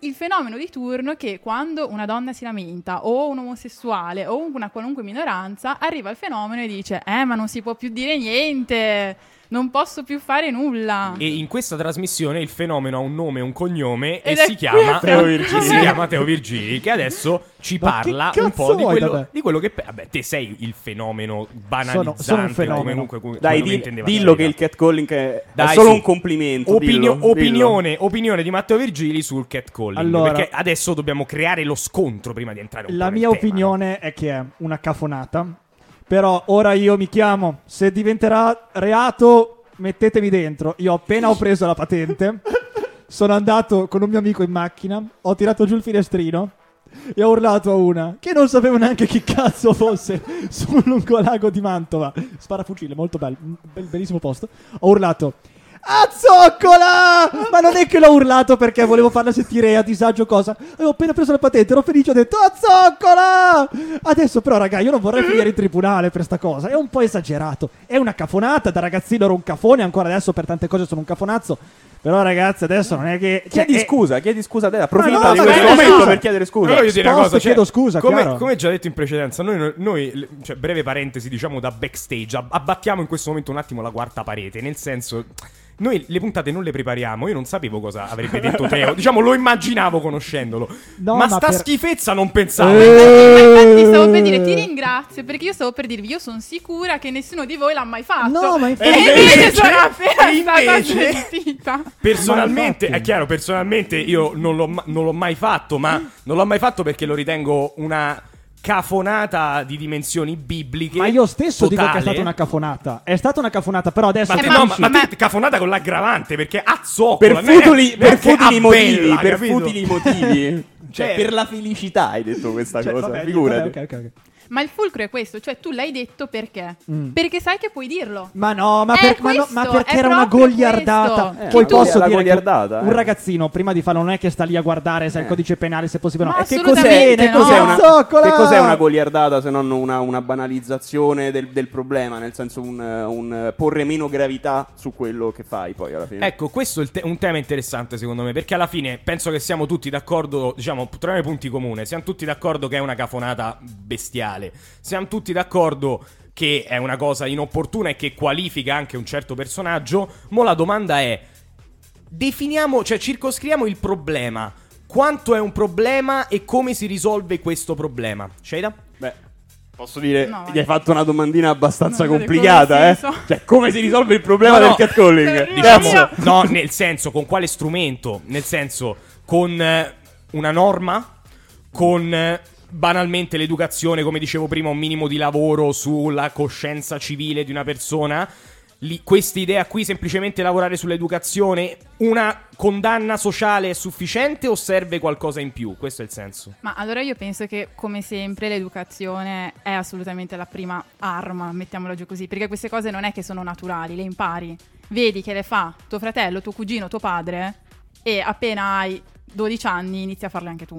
il fenomeno di turno che quando una donna si lamenta o un omosessuale o una qualunque minoranza arriva il fenomeno e dice eh ma non si può più dire niente non posso più fare nulla E in questa trasmissione il fenomeno ha un nome e un cognome Ed e si chiama. Teo Virgili. si chiama Teo Virgili che adesso ci Ma parla un po' di quello, di quello che vabbè te sei il fenomeno banalizzante sono un come fenomeno. comunque Dai, di- intendeva dillo che il catcalling è, Dai, è solo sì. un complimento. Opinio- dillo, dillo. opinione, opinione di Matteo Virgili sul catcalling Allora- perché adesso dobbiamo creare lo scontro prima di entrare un La po' nel mia tema, opinione è che è una cafonata. Però ora io mi chiamo. Se diventerà reato, mettetemi dentro. Io appena ho preso la patente, sono andato con un mio amico in macchina, ho tirato giù il finestrino e ho urlato a una che non sapevo neanche chi cazzo fosse sul lungolago di Mantova. Sparafucile, molto bello, bellissimo posto. Ho urlato. A zoccola! Ma non è che l'ho urlato perché volevo farla sentire a disagio cosa. Avevo appena preso la patente, ero felice, ho detto a zoccola! Adesso però, raga, io non vorrei finire in tribunale per sta cosa. È un po' esagerato. È una cafonata, da ragazzino ero un cafone, ancora adesso per tante cose sono un cafonazzo. Però ragazzi, adesso non è che... cioè, Chiedi è- scusa, chiedi scusa a te, approfitta no, di questo momento scusa. per chiedere scusa. Però voglio dire una cosa, cioè, chiedo scusa, come, come già detto in precedenza, noi, noi, cioè, breve parentesi, diciamo da backstage, ab- abbattiamo in questo momento un attimo la quarta parete, nel senso noi le puntate non le prepariamo. Io non sapevo cosa avrebbe detto Teo. diciamo, lo immaginavo conoscendolo. No, ma, ma sta per- schifezza non pensavo. Ma infatti stavo per dire Eh. ti ringrazio perché io stavo per dirvi io sono sicura che nessuno di voi l'ha mai fatto. No, ma e infatti- invece, invece- sono appena e stata invece- smentita. Personalmente, è chiaro, personalmente io non l'ho, ma- non l'ho mai fatto, ma non l'ho mai fatto perché lo ritengo una cafonata di dimensioni bibliche. Ma io stesso dico che è totale. stata una cafonata. È stata una cafonata, però adesso Ma, te- no, ma, ma te cafonata con l'aggravante perché a zoccola Per futili, per futili motivi, bella, per capito? futili motivi. Cioè, Cioè- per la felicità hai detto questa Cioè, cosa, vabbè, figurati. vabbè, ok, ok, ok. Ma il fulcro è questo, cioè tu l'hai detto perché? Mm. Perché sai che puoi dirlo. Ma no, ma, per- ma no, ma perché era una questo. Eh, Poi posso dire che goliardata, un eh. ragazzino prima di farlo non è che sta lì a guardare se è il Eh. codice penale se possibile o no. Ma che cos'è? no. Cos'è una, che cos'è una goliardata se non una, una banalizzazione del, del problema? Nel senso, un, un porre meno gravità su quello che fai poi alla fine. Ecco, questo è te- un tema interessante secondo me, perché alla fine penso che siamo tutti d'accordo, diciamo, troviamo i punti comuni, siamo tutti d'accordo che è una cafonata bestiale, siamo tutti d'accordo che è una cosa inopportuna e che qualifica anche un certo personaggio, ma la domanda è, definiamo, cioè circoscriviamo il problema, quanto è un problema e come si risolve questo problema? Shada? Beh, posso dire, No, gli hai fatto una domandina abbastanza complicata, eh? Cioè, come si risolve il problema No, del no. catcalling? Diciamo, Cazzo. no, nel senso, con quale strumento? Nel senso, con eh, una norma? Con eh, banalmente l'educazione, come dicevo prima, un minimo di lavoro sulla coscienza civile di una persona? Questa idea qui, semplicemente lavorare sull'educazione, una condanna sociale è sufficiente o serve qualcosa in più? Questo è il senso. Ma allora io penso che, come sempre, l'educazione è assolutamente la prima arma, mettiamola giù così, perché queste cose non è che sono naturali, le impari. Vedi che le fa tuo fratello, tuo cugino, tuo padre, e appena hai 12 anni inizi a farle anche tu.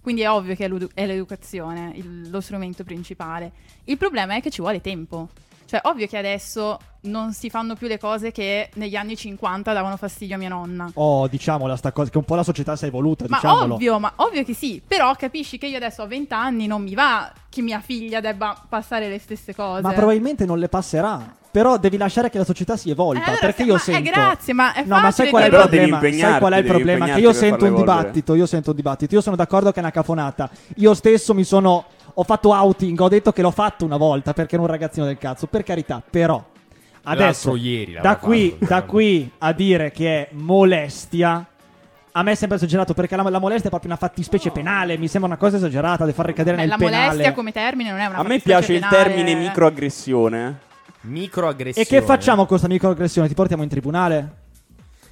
Quindi è ovvio che è l'edu- è l'educazione il- lo strumento principale. Il problema è che ci vuole tempo. Cioè, ovvio che adesso non si fanno più le cose che negli anni 50 davano fastidio a mia nonna. Oh, diciamola sta cosa, che un po' la società si è evoluta, Ma diciamolo. ovvio, ma ovvio che sì. Però capisci che io adesso ho 20 anni, non mi va che mia figlia debba passare le stesse cose. Ma probabilmente non le passerà. Però devi lasciare che la società si evolva. Eh, allora, perché se- io ma- eh, sento. grazie, ma è no, ma sai qual è il problema? Sai qual è il problema? Che io sento un evolvere. dibattito. Io sento un dibattito. Io sono d'accordo che è una cafonata. Io stesso mi sono. Ho fatto outing. Ho detto che l'ho fatto una volta perché ero un ragazzino del cazzo. Per carità, però. Adesso, ieri da qui, fatto, da qui a dire che è molestia. A me è sempre esagerato perché la, la molestia è proprio una fattispecie penale. Mi sembra una cosa esagerata da far ricadere Beh, nel la penale. molestia come termine non è una A me piace il penale. termine microaggressione. Microaggressione. E che facciamo con questa microaggressione? Ti portiamo in tribunale?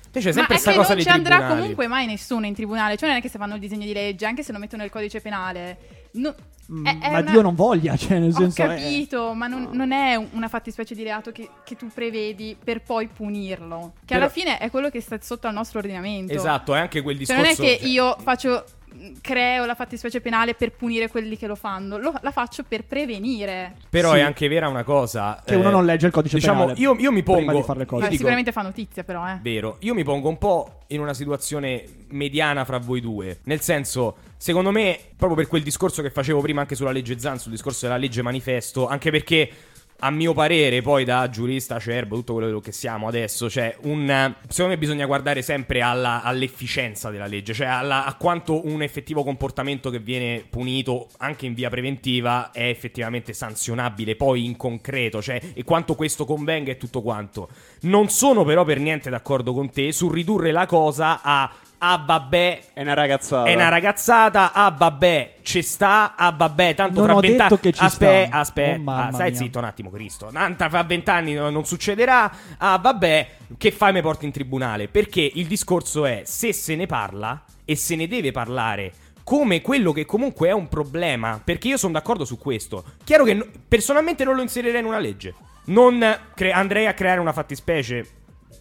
Invece è Ma sempre è sta che cosa non ci andrà tribunali. comunque mai nessuno in tribunale. Cioè, non è che se fanno il disegno di legge, anche se lo mettono nel codice penale. no- Mm, è- è ma una- Dio non voglia, cioè nel Ho senso... è- capito, ma non, non è un- una fattispecie di reato che, che tu prevedi per poi punirlo. Che Però- alla fine è quello che sta sotto al nostro ordinamento. Esatto, è anche quel Cioè, discorso. non è che cioè- io faccio creo la fattispecie penale per punire quelli che lo fanno, lo- la faccio per prevenire. Però Sì. è anche vera una cosa. Che uno non legge il codice diciamo, penale Io, io mi pongo. prima di fare le cose. Beh, dico- sicuramente fa notizia, però, eh. Vero, io mi pongo un po' in una situazione mediana fra voi due. Nel senso, secondo me, proprio per quel discorso che facevo prima anche sulla legge Zan, sul discorso della legge manifesto, anche perché. A mio parere, poi da giurista acerbo, tutto quello che siamo adesso, cioè un. Secondo me bisogna guardare sempre alla- all'efficienza della legge, cioè alla- a quanto un effettivo comportamento che viene punito anche in via preventiva è effettivamente sanzionabile poi in concreto, cioè e quanto questo convenga e tutto quanto. Non sono però per niente d'accordo con te sul ridurre la cosa a ah vabbè È una ragazzata. è una ragazzata, ah vabbè, ci sta, ah vabbè, tanto Non fra ho vent'anni... detto che ci Aspetta, sta. aspetta, Oh, ah, stai mia. zitto un attimo Cristo, tanto fra vent'anni non, non succederà, ah vabbè, che fai mi porti in tribunale? Perché il discorso è, se se ne parla, e se ne deve parlare... Come quello che comunque è un problema, perché io sono d'accordo su questo. Chiaro che no- personalmente non lo inserirei in una legge. Non cre- andrei a creare una fattispecie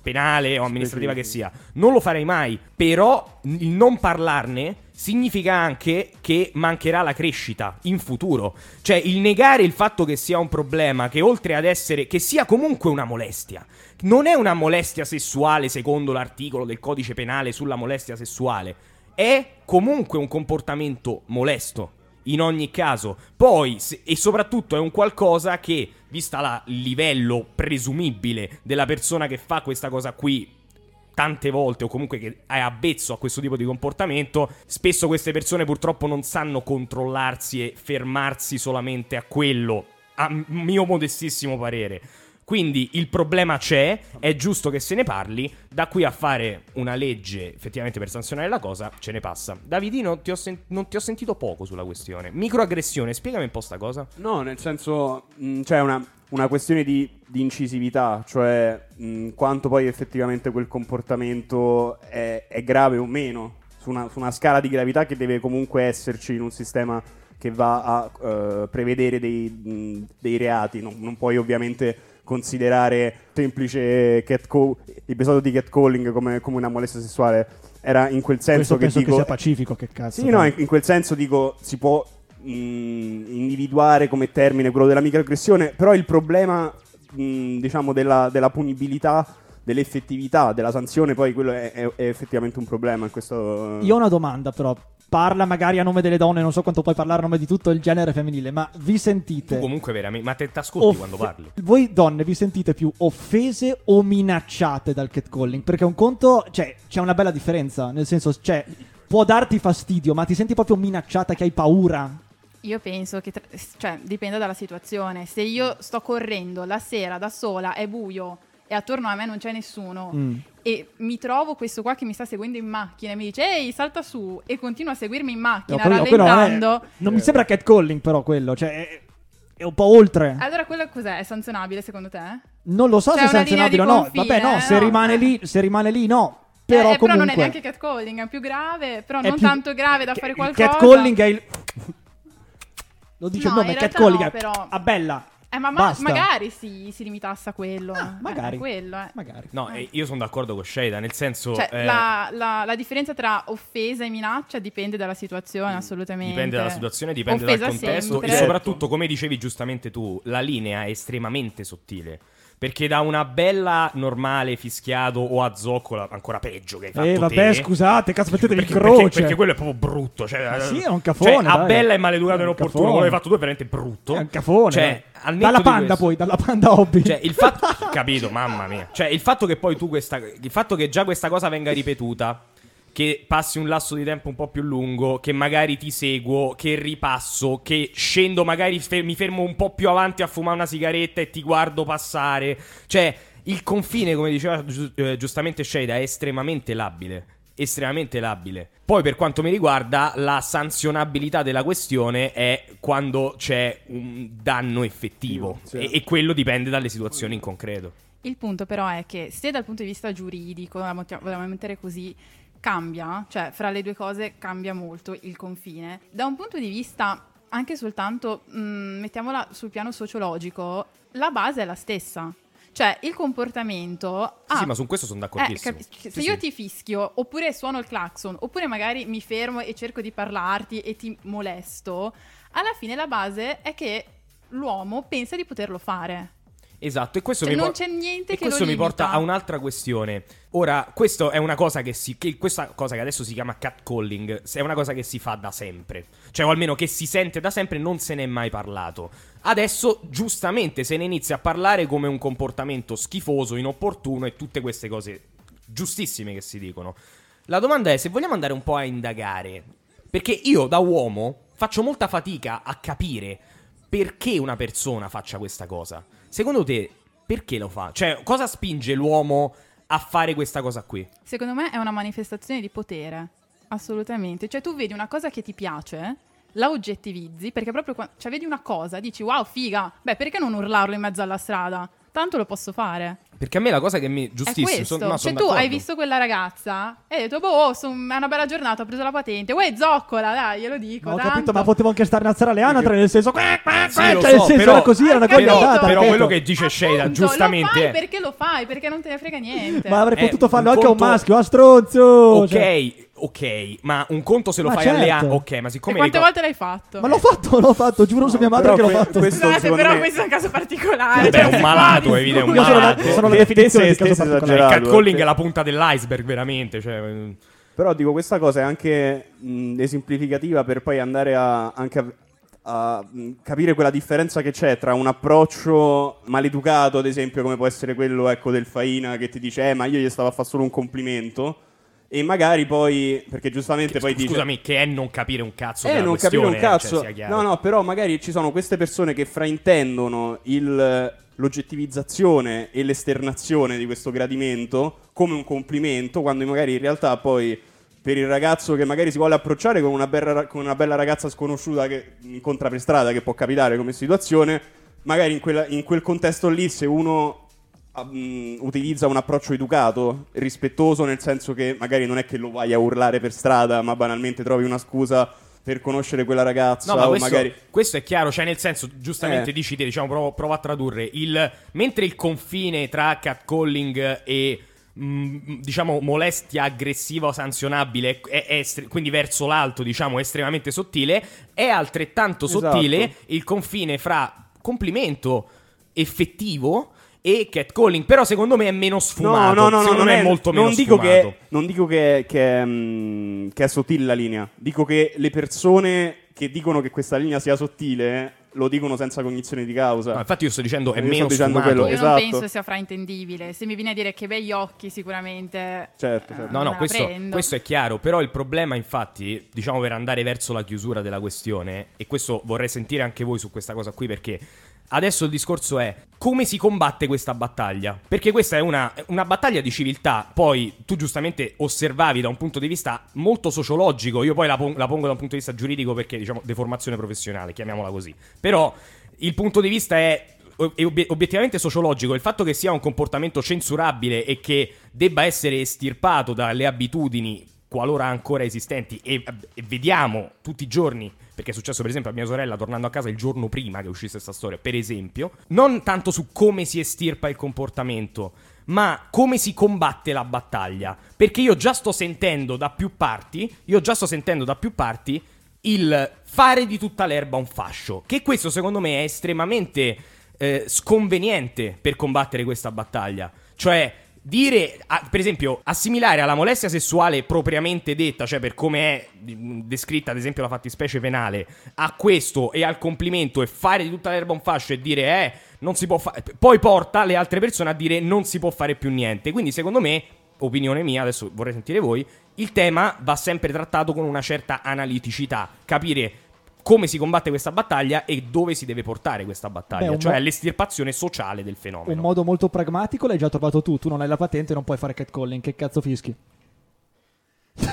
penale o amministrativa che sia. Non lo farei mai. Però il non parlarne significa anche che mancherà la crescita in futuro. Cioè, il negare il fatto che sia un problema, che oltre ad essere, che sia comunque una molestia. Non è una molestia sessuale secondo l'articolo del codice penale sulla molestia sessuale. È comunque un comportamento molesto. in ogni caso. Poi, se- e soprattutto è un qualcosa che, vista la- il livello presumibile della persona che fa questa cosa qui tante volte o comunque che è avvezzo a questo tipo di comportamento, spesso queste persone purtroppo non sanno controllarsi e fermarsi solamente a quello, a mio modestissimo parere. Quindi il problema c'è, è giusto che se ne parli, da qui a fare una legge effettivamente per sanzionare la cosa, ce ne passa. Davidino, ti sen- non ti ho sentito poco sulla questione. Microaggressione, spiegami un po' sta cosa. No, nel senso, mh, c'è una, una questione di, di incisività, cioè mh, quanto poi effettivamente quel comportamento è, è grave o meno, su una, su una scala di gravità che deve comunque esserci in un sistema che va a eh, prevedere dei, mh, dei reati. Non, non puoi ovviamente considerare semplice catcall- episodio di catcalling come, come una molestia sessuale. Era in quel senso Questo che penso dico... che sia pacifico, che cazzo. Sì, no, in, in quel senso dico, si può mh, individuare come termine quello della microaggressione, però il problema, mh, diciamo, della, della punibilità, dell'effettività, della sanzione, poi quello è, è- è effettivamente un problema in questo... Io ho una domanda, però. Parla magari a nome delle donne, non so quanto puoi parlare a nome di tutto il genere femminile, ma vi Tu sentite. comunque veramente, ma te t'ascolti off- quando parli. Voi donne vi sentite più offese o minacciate dal catcalling? Perché un conto, cioè, c'è una bella differenza, nel senso, cioè, può darti fastidio, ma ti senti proprio minacciata che hai paura? Io penso che, tra- cioè, dipende dalla situazione. Se io sto correndo la sera da sola, è buio e attorno a me non c'è nessuno Mm. E mi trovo questo qua che mi sta seguendo in macchina e mi dice ehi salta su e continua a seguirmi in macchina No, quello- quello non è- rallentando, non mi sembra catcalling, però quello, cioè, è, è un po' oltre. allora quello cos'è? È sanzionabile secondo te? Non lo so C'è se è sanzionabile o no. confine, Vabbè, no, eh, se no, rimane eh. lì, se rimane lì, no. Eh, Però eh, comunque non è neanche catcalling, è più grave, però non più- tanto grave da fare il qualcosa. Catcalling è il Lo dice No, il nome, catcalling no, però. a bella. Eh, ma ma- magari si, si limitasse a quello. Ah, eh, magari. a quello, eh. Magari. No, e io sono d'accordo con Sheida, nel senso... Cioè, eh, la, la- la differenza tra offesa e minaccia dipende dalla situazione, assolutamente. Dipende dalla situazione, dipende Offesa dal contesto sempre. e soprattutto, come dicevi giustamente tu, la linea è estremamente sottile. Perché da una bella normale fischiato o a zoccola, ancora peggio che hai fatto Eh, vabbè, te, scusate, cazzo, mettetevi perché, croce. perché, perché quello è proprio brutto. Cioè, Ma sì, eh, è un cafone, Cioè, a bella e maleducato È e un inopportuno. Quello che hai fatto tu è veramente brutto. È un cafone. Cioè, dalla panda questo- poi, dalla panda hobby. Cioè, il fatto. capito, mamma mia. Cioè, il fatto che poi tu questa. Il fatto che già questa cosa venga ripetuta. Che passi un lasso di tempo un po' più lungo. Che magari ti seguo. Che ripasso. Che scendo, magari fe- mi fermo un po' più avanti a fumare una sigaretta e ti guardo passare. Cioè, il confine, come diceva giu- eh, giustamente Shada, è estremamente labile. Estremamente labile. Poi, per quanto mi riguarda, la sanzionabilità della questione è quando c'è un danno effettivo. Sì. E, e quello dipende dalle situazioni in concreto. Il punto però è che se dal punto di vista giuridico, la vogliamo mettere così, cambia, cioè fra le due cose cambia molto il confine. Da un punto di vista anche soltanto, mh, mettiamola sul piano sociologico, la base è la stessa. Cioè il comportamento... Sì, ha- sì, ma su questo sono Eh, d'accordissimo. capi- se Sì, io sì. ti fischio, oppure suono il clacson, oppure magari mi fermo e cerco di parlarti e ti molesto, alla fine la base è che l'uomo pensa di poterlo fare. Esatto, e questo Cioè, mi por- e questo mi porta a un'altra questione. Ora, questo è una cosa che si che questa cosa che adesso si chiama catcalling, è una cosa che si fa da sempre. Cioè, o almeno che si sente da sempre, non se n'è mai parlato. Adesso giustamente se ne inizia a parlare come un comportamento schifoso, inopportuno e tutte queste cose giustissime che si dicono. La domanda è se vogliamo andare un po' a indagare, perché io da uomo faccio molta fatica a capire perché una persona faccia questa cosa. Secondo te, perché lo fa? Cioè, cosa spinge l'uomo a fare questa cosa qui? Secondo me è una manifestazione di potere, assolutamente. Cioè tu vedi una cosa che ti piace, la oggettivizzi, perché proprio quando cioè, vedi una cosa, dici wow, figa, beh perché non urlarlo in mezzo alla strada? Tanto lo posso fare. Perché a me la cosa che mi giustissimo, questo. son- no, cioè tu hai visto quella ragazza e hai detto, boh, son- è una bella giornata, ho preso la patente. Uè, zoccola, dai, glielo dico. Ma ho tanto. capito, ma potevo anche stare nazzare alle anatre nel senso. Quack, quack, Sì, quack, lo cioè, nel so, senso però- era così, era una Hai cosa capito? inventata. Però quello che dice Appunto, giustamente... Lo fai perché lo fai, perché non te ne frega niente. Ma avrei Eh, potuto farlo un anche a un conto- maschio, a stronzo. Ok, cioè. Ok, ma un conto se lo Ma fai alle certo. a- Ok, ma e siccome... quante le co- volte l'hai fatto? Ma l'ho fatto, l'ho fatto, giuro su mia madre che l'ho que- fatto. questo- Scusate, però me- questo è un caso particolare. Vabbè, è un malato, è evidente, un sono malato. sono la Te- definizione te di caso particolare. Cioè, il catcalling perché- è la punta dell'iceberg, veramente. Cioè, Però dico, questa cosa è anche mh, esemplificativa per poi andare a, anche a, a, mh, capire quella differenza che c'è tra un approccio maleducato, ad esempio, come può essere quello ecco, del Faina che ti dice, eh, ma io gli stavo a fare solo un complimento. E magari poi, perché giustamente poi dice... Scusami, che è non capire un cazzo Eh, della non capire un cazzo. cioè, no, no, però magari ci sono queste persone che fraintendono il- l'oggettivizzazione e l'esternazione di questo gradimento come un complimento, quando magari in realtà poi per il ragazzo che magari si vuole approcciare con una, bella, con una bella ragazza sconosciuta che incontra per strada, che può capitare come situazione, magari in, quella- in quel contesto lì se uno mh, utilizza un approccio educato, rispettoso, nel senso che magari non è che lo vai a urlare per strada, ma banalmente trovi una scusa per conoscere quella ragazza No, ma questo, magari... questo è chiaro, cioè nel senso, giustamente Eh. dici te, diciamo, provo, provo a tradurre, il, mentre il confine tra catcalling e mh, diciamo molestia aggressiva o sanzionabile è, è quindi verso l'alto diciamo estremamente sottile è altrettanto Esatto. sottile il confine fra complimento effettivo e catcalling però secondo me è meno sfumato No, no, no, secondo no, me non è molto meno non dico sfumato che, non dico che, che, mm, che è sottile la linea, dico che le persone che dicono che questa linea sia sottile lo dicono senza cognizione di causa. No, infatti io sto dicendo è Io meno dicendo sfumato quello, Io esatto. non penso sia fraintendibile. Se mi viene a dire che begli occhi, sicuramente. Certo, eh, certo. No, no, questo, questo è chiaro, però il problema infatti, diciamo per andare verso la chiusura della questione, e questo vorrei sentire anche voi su questa cosa qui perché adesso il discorso è come si combatte questa battaglia? Perché questa è una, una battaglia di civiltà, poi tu giustamente osservavi da un punto di vista molto sociologico, io poi la, pon- la pongo da un punto di vista giuridico perché diciamo deformazione professionale, chiamiamola così, però il punto di vista è è obiet- obiettivamente sociologico il fatto che sia un comportamento censurabile e che debba essere estirpato dalle abitudini qualora ancora esistenti e, e vediamo tutti i giorni perché è successo per esempio a mia sorella tornando a casa il giorno prima che uscisse questa storia per esempio non tanto su come si estirpa il comportamento ma come si combatte la battaglia perché io già sto sentendo da più parti io già sto sentendo da più parti il fare di tutta l'erba un fascio che questo secondo me è estremamente eh, sconveniente per combattere questa battaglia. Cioè, dire, per esempio, assimilare alla molestia sessuale propriamente detta, cioè per come è mh, descritta, ad esempio, la fattispecie penale, a questo e al complimento e fare di tutta l'erba un fascio e dire, eh, non si può fare. Poi porta le altre persone a dire non si può fare più niente. Quindi, secondo me, opinione mia, adesso vorrei sentire voi, il tema va sempre trattato con una certa analiticità, capire come si combatte questa battaglia e dove si deve portare questa battaglia, Beh, cioè mo- l'estirpazione sociale del Un fenomeno. modo molto pragmatico l'hai già trovato tu. Tu non hai la patente, non puoi fare catcalling. Che cazzo fischi?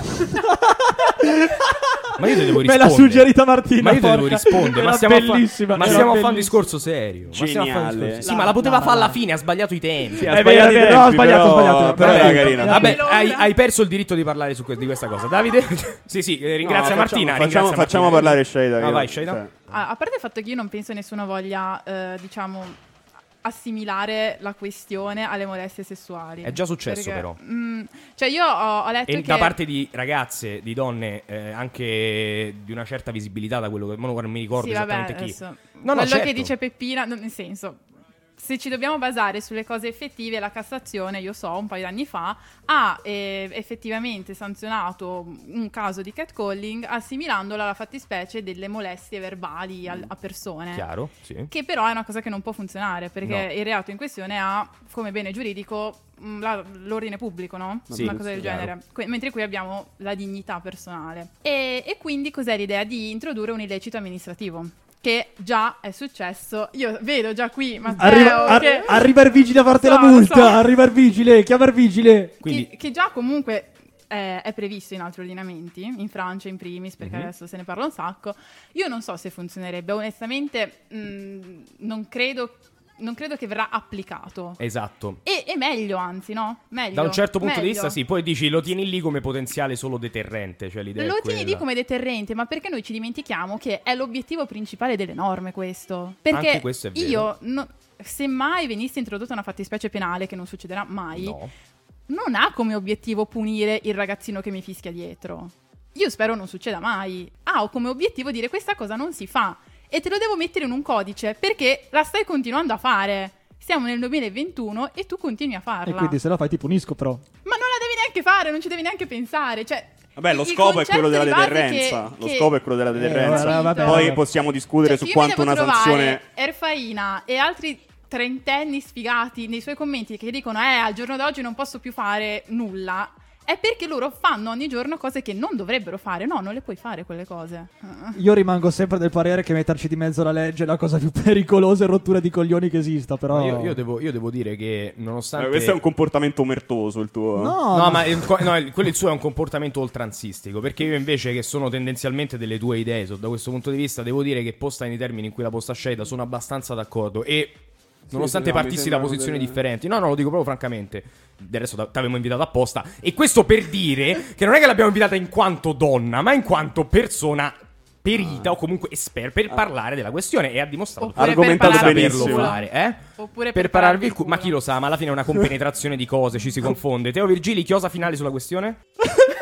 Ma io ti devo Me rispondere. l'ha suggerita Martina. Ma io ti devo rispondere. Ma stiamo, a, fa- ma stiamo a fare un discorso serio. Ma stiamo a fare un Geniale. discorso- Sì, ma la poteva no, fare alla no. fine, ha sbagliato i tempi. Sì, ha È sbagliato vero, i è vero, no, tempi, sbagliato, però- ha sbagliato. però Però era carina. Vabbè, hai, hai perso il diritto di parlare su que- di questa cosa. Davide? sì, sì, eh, ringrazia No, Martina. facciamo- ringrazia facciamo- facciamo Martina. parlare Sheida, No, che- vai, Sheida. cioè, A, a parte il fatto che io non penso nessuno voglia, eh, diciamo, assimilare la questione alle molestie sessuali. È già successo, Perché, però. mm, cioè, io ho, ho letto E che. da parte di ragazze, di donne, eh, anche di una certa visibilità, da quello che non mi ricordo Sì, vabbè, esattamente chi. adesso, No, no, quello certo. che dice Peppina, nel senso, se ci dobbiamo basare sulle cose effettive, la Cassazione, io so, un paio di anni fa, ha eh, effettivamente sanzionato un caso di catcalling assimilandola alla fattispecie delle molestie verbali al- a persone. Chiaro, sì. Che però è una cosa che non può funzionare perché No. il reato in questione ha come bene giuridico mh, la- l'ordine pubblico, no? Sì, una cosa del genere. Que- mentre qui abbiamo la dignità personale. E, e quindi cos'è l'idea di introdurre un illecito amministrativo? Che già è successo. Io vedo già qui Matteo Arriva, ar- che, arriva il vigile a farti So, la multa. so. Arriva il vigile, chiama il vigile. Quindi, che, che già comunque eh, è previsto in altri ordinamenti, in Francia in primis, perché Mhm. adesso se ne parla un sacco. Io non so se funzionerebbe, onestamente mh, non, credo, non credo che verrà applicato. esatto. E, e meglio, anzi, no? Meglio. Da un certo punto di meglio. vista, sì. Poi dici lo tieni lì come potenziale solo deterrente. Cioè l'idea Lo tieni lì come deterrente, ma perché noi ci dimentichiamo che è l'obiettivo principale delle norme questo? Perché questo io, no- se mai venisse introdotta una fattispecie penale, che non succederà mai, No. non ha come obiettivo punire il ragazzino che mi fischia dietro. Io spero non succeda mai. Ha come obiettivo dire questa cosa non si fa e te lo devo mettere in un codice perché la stai continuando a fare. Siamo nel 2021 e tu continui a farla. E quindi se la fai ti punisco però. Ma non la devi neanche fare, non ci devi neanche pensare. Cioè, Vabbè, lo scopo è quello della base deterrenza. che- Lo che- scopo è quello della deterrenza. Eh, vabbè, Poi vabbè. possiamo discutere Cioè, su io quanto una sanzione. Erfaina e altri trentenni sfigati nei suoi commenti che dicono eh al giorno d'oggi non posso più fare nulla è perché loro fanno ogni giorno cose che non dovrebbero fare no non le puoi fare quelle cose. Io rimango sempre del parere che metterci di mezzo la legge è la cosa più pericolosa e rottura di coglioni che esista, però... Io, io devo, io devo dire che nonostante... Eh, questo è un comportamento omertoso il tuo. No, No, ma il, no, quello il suo è un comportamento oltranzistico. Perché io, invece, che sono tendenzialmente delle tue idee, so- da questo punto di vista, devo dire che posta nei termini in cui la posta scelta sono abbastanza d'accordo. E nonostante no, mi partissi da posizioni delle- differenti, no, no, lo dico proprio francamente. Del resto ti avevamo invitato apposta. E questo per dire che non è che l'abbiamo invitata in quanto donna, ma in quanto persona perita o comunque esperta per parlare della questione. E ha dimostrato Oppure Argomentato per benissimo. fare, eh? Oppure per pararvi il culo. Ma chi lo sa, ma alla fine è una compenetrazione di cose, ci si confonde. Teo Virgili, chiosa finale sulla questione?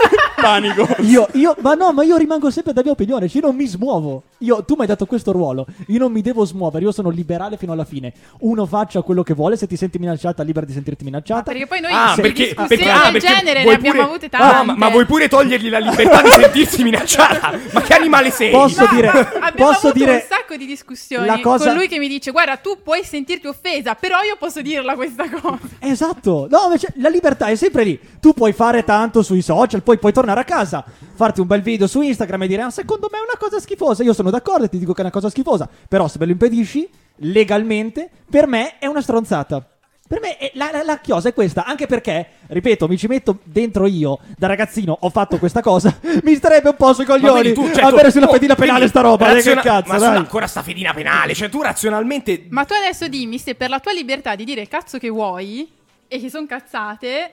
Panico. Io, io, ma no, ma io rimango sempre della mia opinione. cioè Io non mi smuovo. Io, tu mi hai dato questo ruolo. Io non mi devo smuovere. Io sono liberale fino alla fine. Uno faccia quello che vuole. Se ti senti minacciata, libera di sentirti minacciata. perché poi noi Ah, perché, discussioni perché- del ah, perché genere ne abbiamo pure- avute Ah, tante ma, ma vuoi pure togliergli la libertà di sentirsi minacciata? Ma che animale sei? Posso dire, abbiamo posso avuto dire un sacco di discussioni la cosa- con lui che mi dice guarda tu puoi sentirti offesa però io posso dirla questa cosa Esatto, no, invece la libertà è sempre lì. Tu puoi fare tanto sui social, poi puoi tornare a casa, farti un bel video su Instagram e dire: ah, Secondo me è una cosa schifosa. Io sono d'accordo e ti dico che è una cosa schifosa. Però se me lo impedisci legalmente, per me è una stronzata. Per me è- la, la- la chiosa è questa, anche perché, ripeto, mi ci metto dentro io, da ragazzino ho fatto questa cosa, mi starebbe un po' sui coglioni tu, cioè, avere tu- sulla oh, pedina penale sta roba, eh, raziona- che cazzo, Ma sono dai. ancora sta fedina penale, cioè tu razionalmente ma tu adesso dimmi se per la tua libertà di dire cazzo che vuoi e che sono cazzate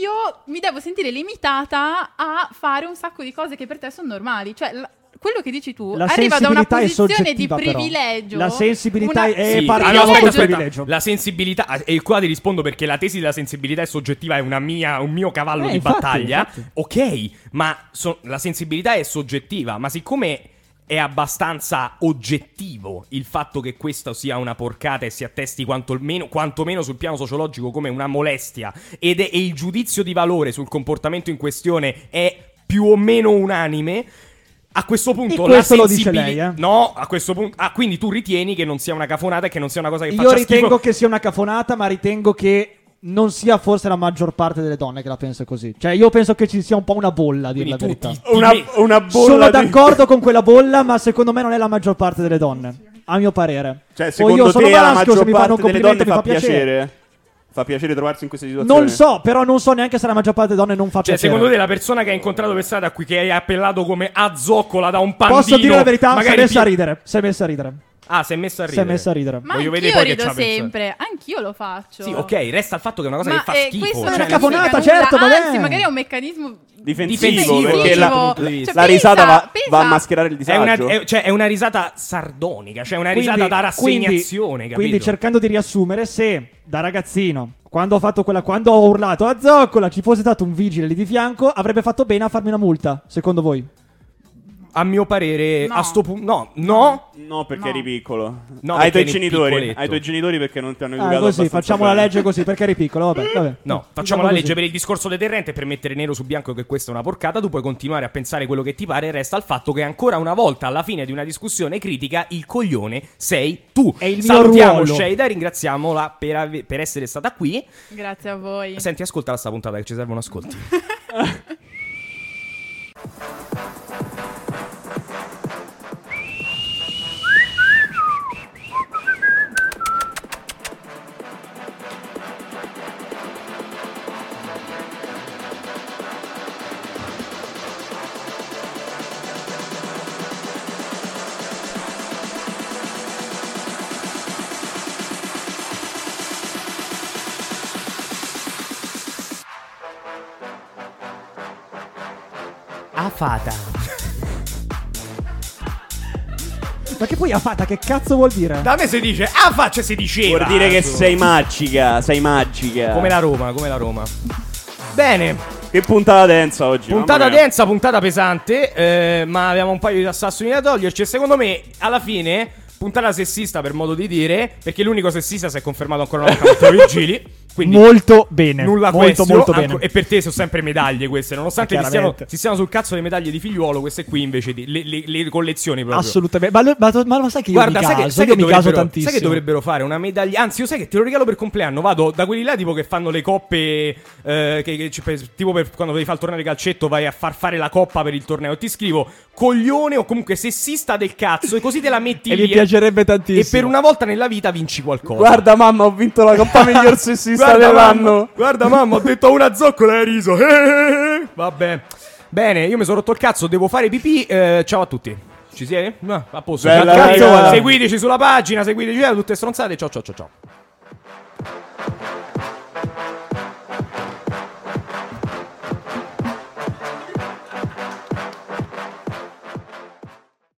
io mi devo sentire limitata a fare un sacco di cose che per te sono normali cioè la- quello che dici tu La arriva da una posizione di soggettiva, però. privilegio La sensibilità una- è- Sì. parliamo Ah, no, aspetta, privilegio. La sensibilità, ah, e qua ti rispondo perché la tesi della sensibilità è soggettiva, è una mia, un mio cavallo Eh, di infatti, battaglia. infatti. Ok, ma so- la sensibilità è soggettiva, ma siccome è abbastanza oggettivo il fatto che questa sia una porcata e si attesti quantomeno, quantomeno sul piano sociologico come una molestia ed è, e il giudizio di valore sul comportamento in questione è più o meno unanime. A questo punto E la questo lo dice sensibili- lei, eh? No, a questo punto. Ah, quindi tu ritieni che non sia una cafonata e che non sia una cosa che Io faccia ritengo schifo? che sia una cafonata, ma ritengo che non sia forse la maggior parte delle donne che la pensa così. Cioè, io penso che ci sia un po' una bolla, a dire Quindi la tu verità. ti- Una, me- una bolla Sono di- d'accordo con quella bolla, ma secondo me non è la maggior parte delle donne. A mio parere. Cioè, secondo io sono maschio, se maggior mi fanno un parte delle complimento donne mi fa fa piacere. piacere? Fa piacere trovarsi in questa situazione? Non so, però non so neanche se la maggior parte delle donne non fa Cioè, piacere. secondo te la persona che hai incontrato per strada qui, che hai appellato come a zoccola da un pandino Posso dire la verità? Si è messa a ridere. Si è messa a ridere. Ah, si è messa a Si è ridere. messa a ridere. ma Voglio anch'io vedere poi che rido sempre anch'io lo faccio Sì, ok, resta il fatto che è una cosa ma che fa eh, schifo. questo cioè, non una significa certo, nulla, vabbè. anzi magari è un meccanismo Difensivo, Difensivo, perché la, vista. la Cioè, risata pensa- va, pensa- va a mascherare il È una, disagio. è- cioè, è una risata sardonica, cioè una risata Quindi- da rassegnazione, quindi, capito? quindi cercando di riassumere, se da ragazzino, quando ho fatto quella, quando ho urlato a zoccola, ci fosse stato un vigile lì di fianco, avrebbe fatto bene a farmi una multa, secondo voi? A mio parere, No. a sto punto... No, no, No, perché No. eri piccolo. No, ai perché tuoi genitori. piccoletto. Ai tuoi genitori perché non ti hanno Ah, educato così, abbastanza facciamo la bene. legge così, perché eri piccolo, vabbè, vabbè. No, facciamo Diciamo la così. legge per il discorso deterrente per mettere nero su bianco che questa è una porcata. Tu puoi continuare a pensare quello che ti pare. Resta il fatto che ancora una volta, alla fine di una discussione critica, il coglione sei tu. È il mio Salutiamo. Shada e ringraziamola per, ave- per essere stata qui. grazie a voi Senti, ascolta sta puntata che ci servono ascolti. fata. Ma che poi ha fatta, che cazzo vuol dire? Da me si dice, a faccia si diceva. Vuol dire che sei magica, sei magica. Come la Roma, come la Roma. Bene, Che puntata densa oggi. puntata mamma mia. densa, puntata pesante, eh, ma abbiamo un paio di assassini da toglierci e secondo me alla fine puntata sessista per modo di dire, perché l'unico sessista si è confermato ancora una volta Matteo Virgili. Quindi molto bene. nulla molto, questo. molto bene. E per te sono sempre medaglie queste, nonostante stiano, chiaramente. ti stiano sul cazzo le medaglie di figliuolo, queste qui invece di- le, le- le collezioni proprio. Assolutamente. Ma, lo- ma, ma lo sai che io Guarda, mi sai caso, che, sai, che mi caso tantissimo. sai che dovrebbero fare una medaglia? Anzi, io sai che te lo regalo per compleanno. Vado da quelli là, tipo che fanno le coppe. eh, che, che per- tipo per quando devi fare il torneo di calcetto, vai a far fare la coppa per il torneo. Ti scrivo coglione o comunque sessista del cazzo. E così te la metti E lì. mi piacerebbe tantissimo. E per una volta nella vita vinci qualcosa. Guarda, mamma, ho vinto la coppa miglior sessista Guarda, dell'anno. mamma, guarda, mamma, ho detto una zoccola e hai riso. Vabbè. Bene, io mi sono rotto il cazzo, devo fare pipì. eh, ciao a tutti. Ci siete? No, a posto. Bella, seguiteci sulla pagina, seguiteci, eh, tutte stronzate. Ciao, ciao, ciao, ciao.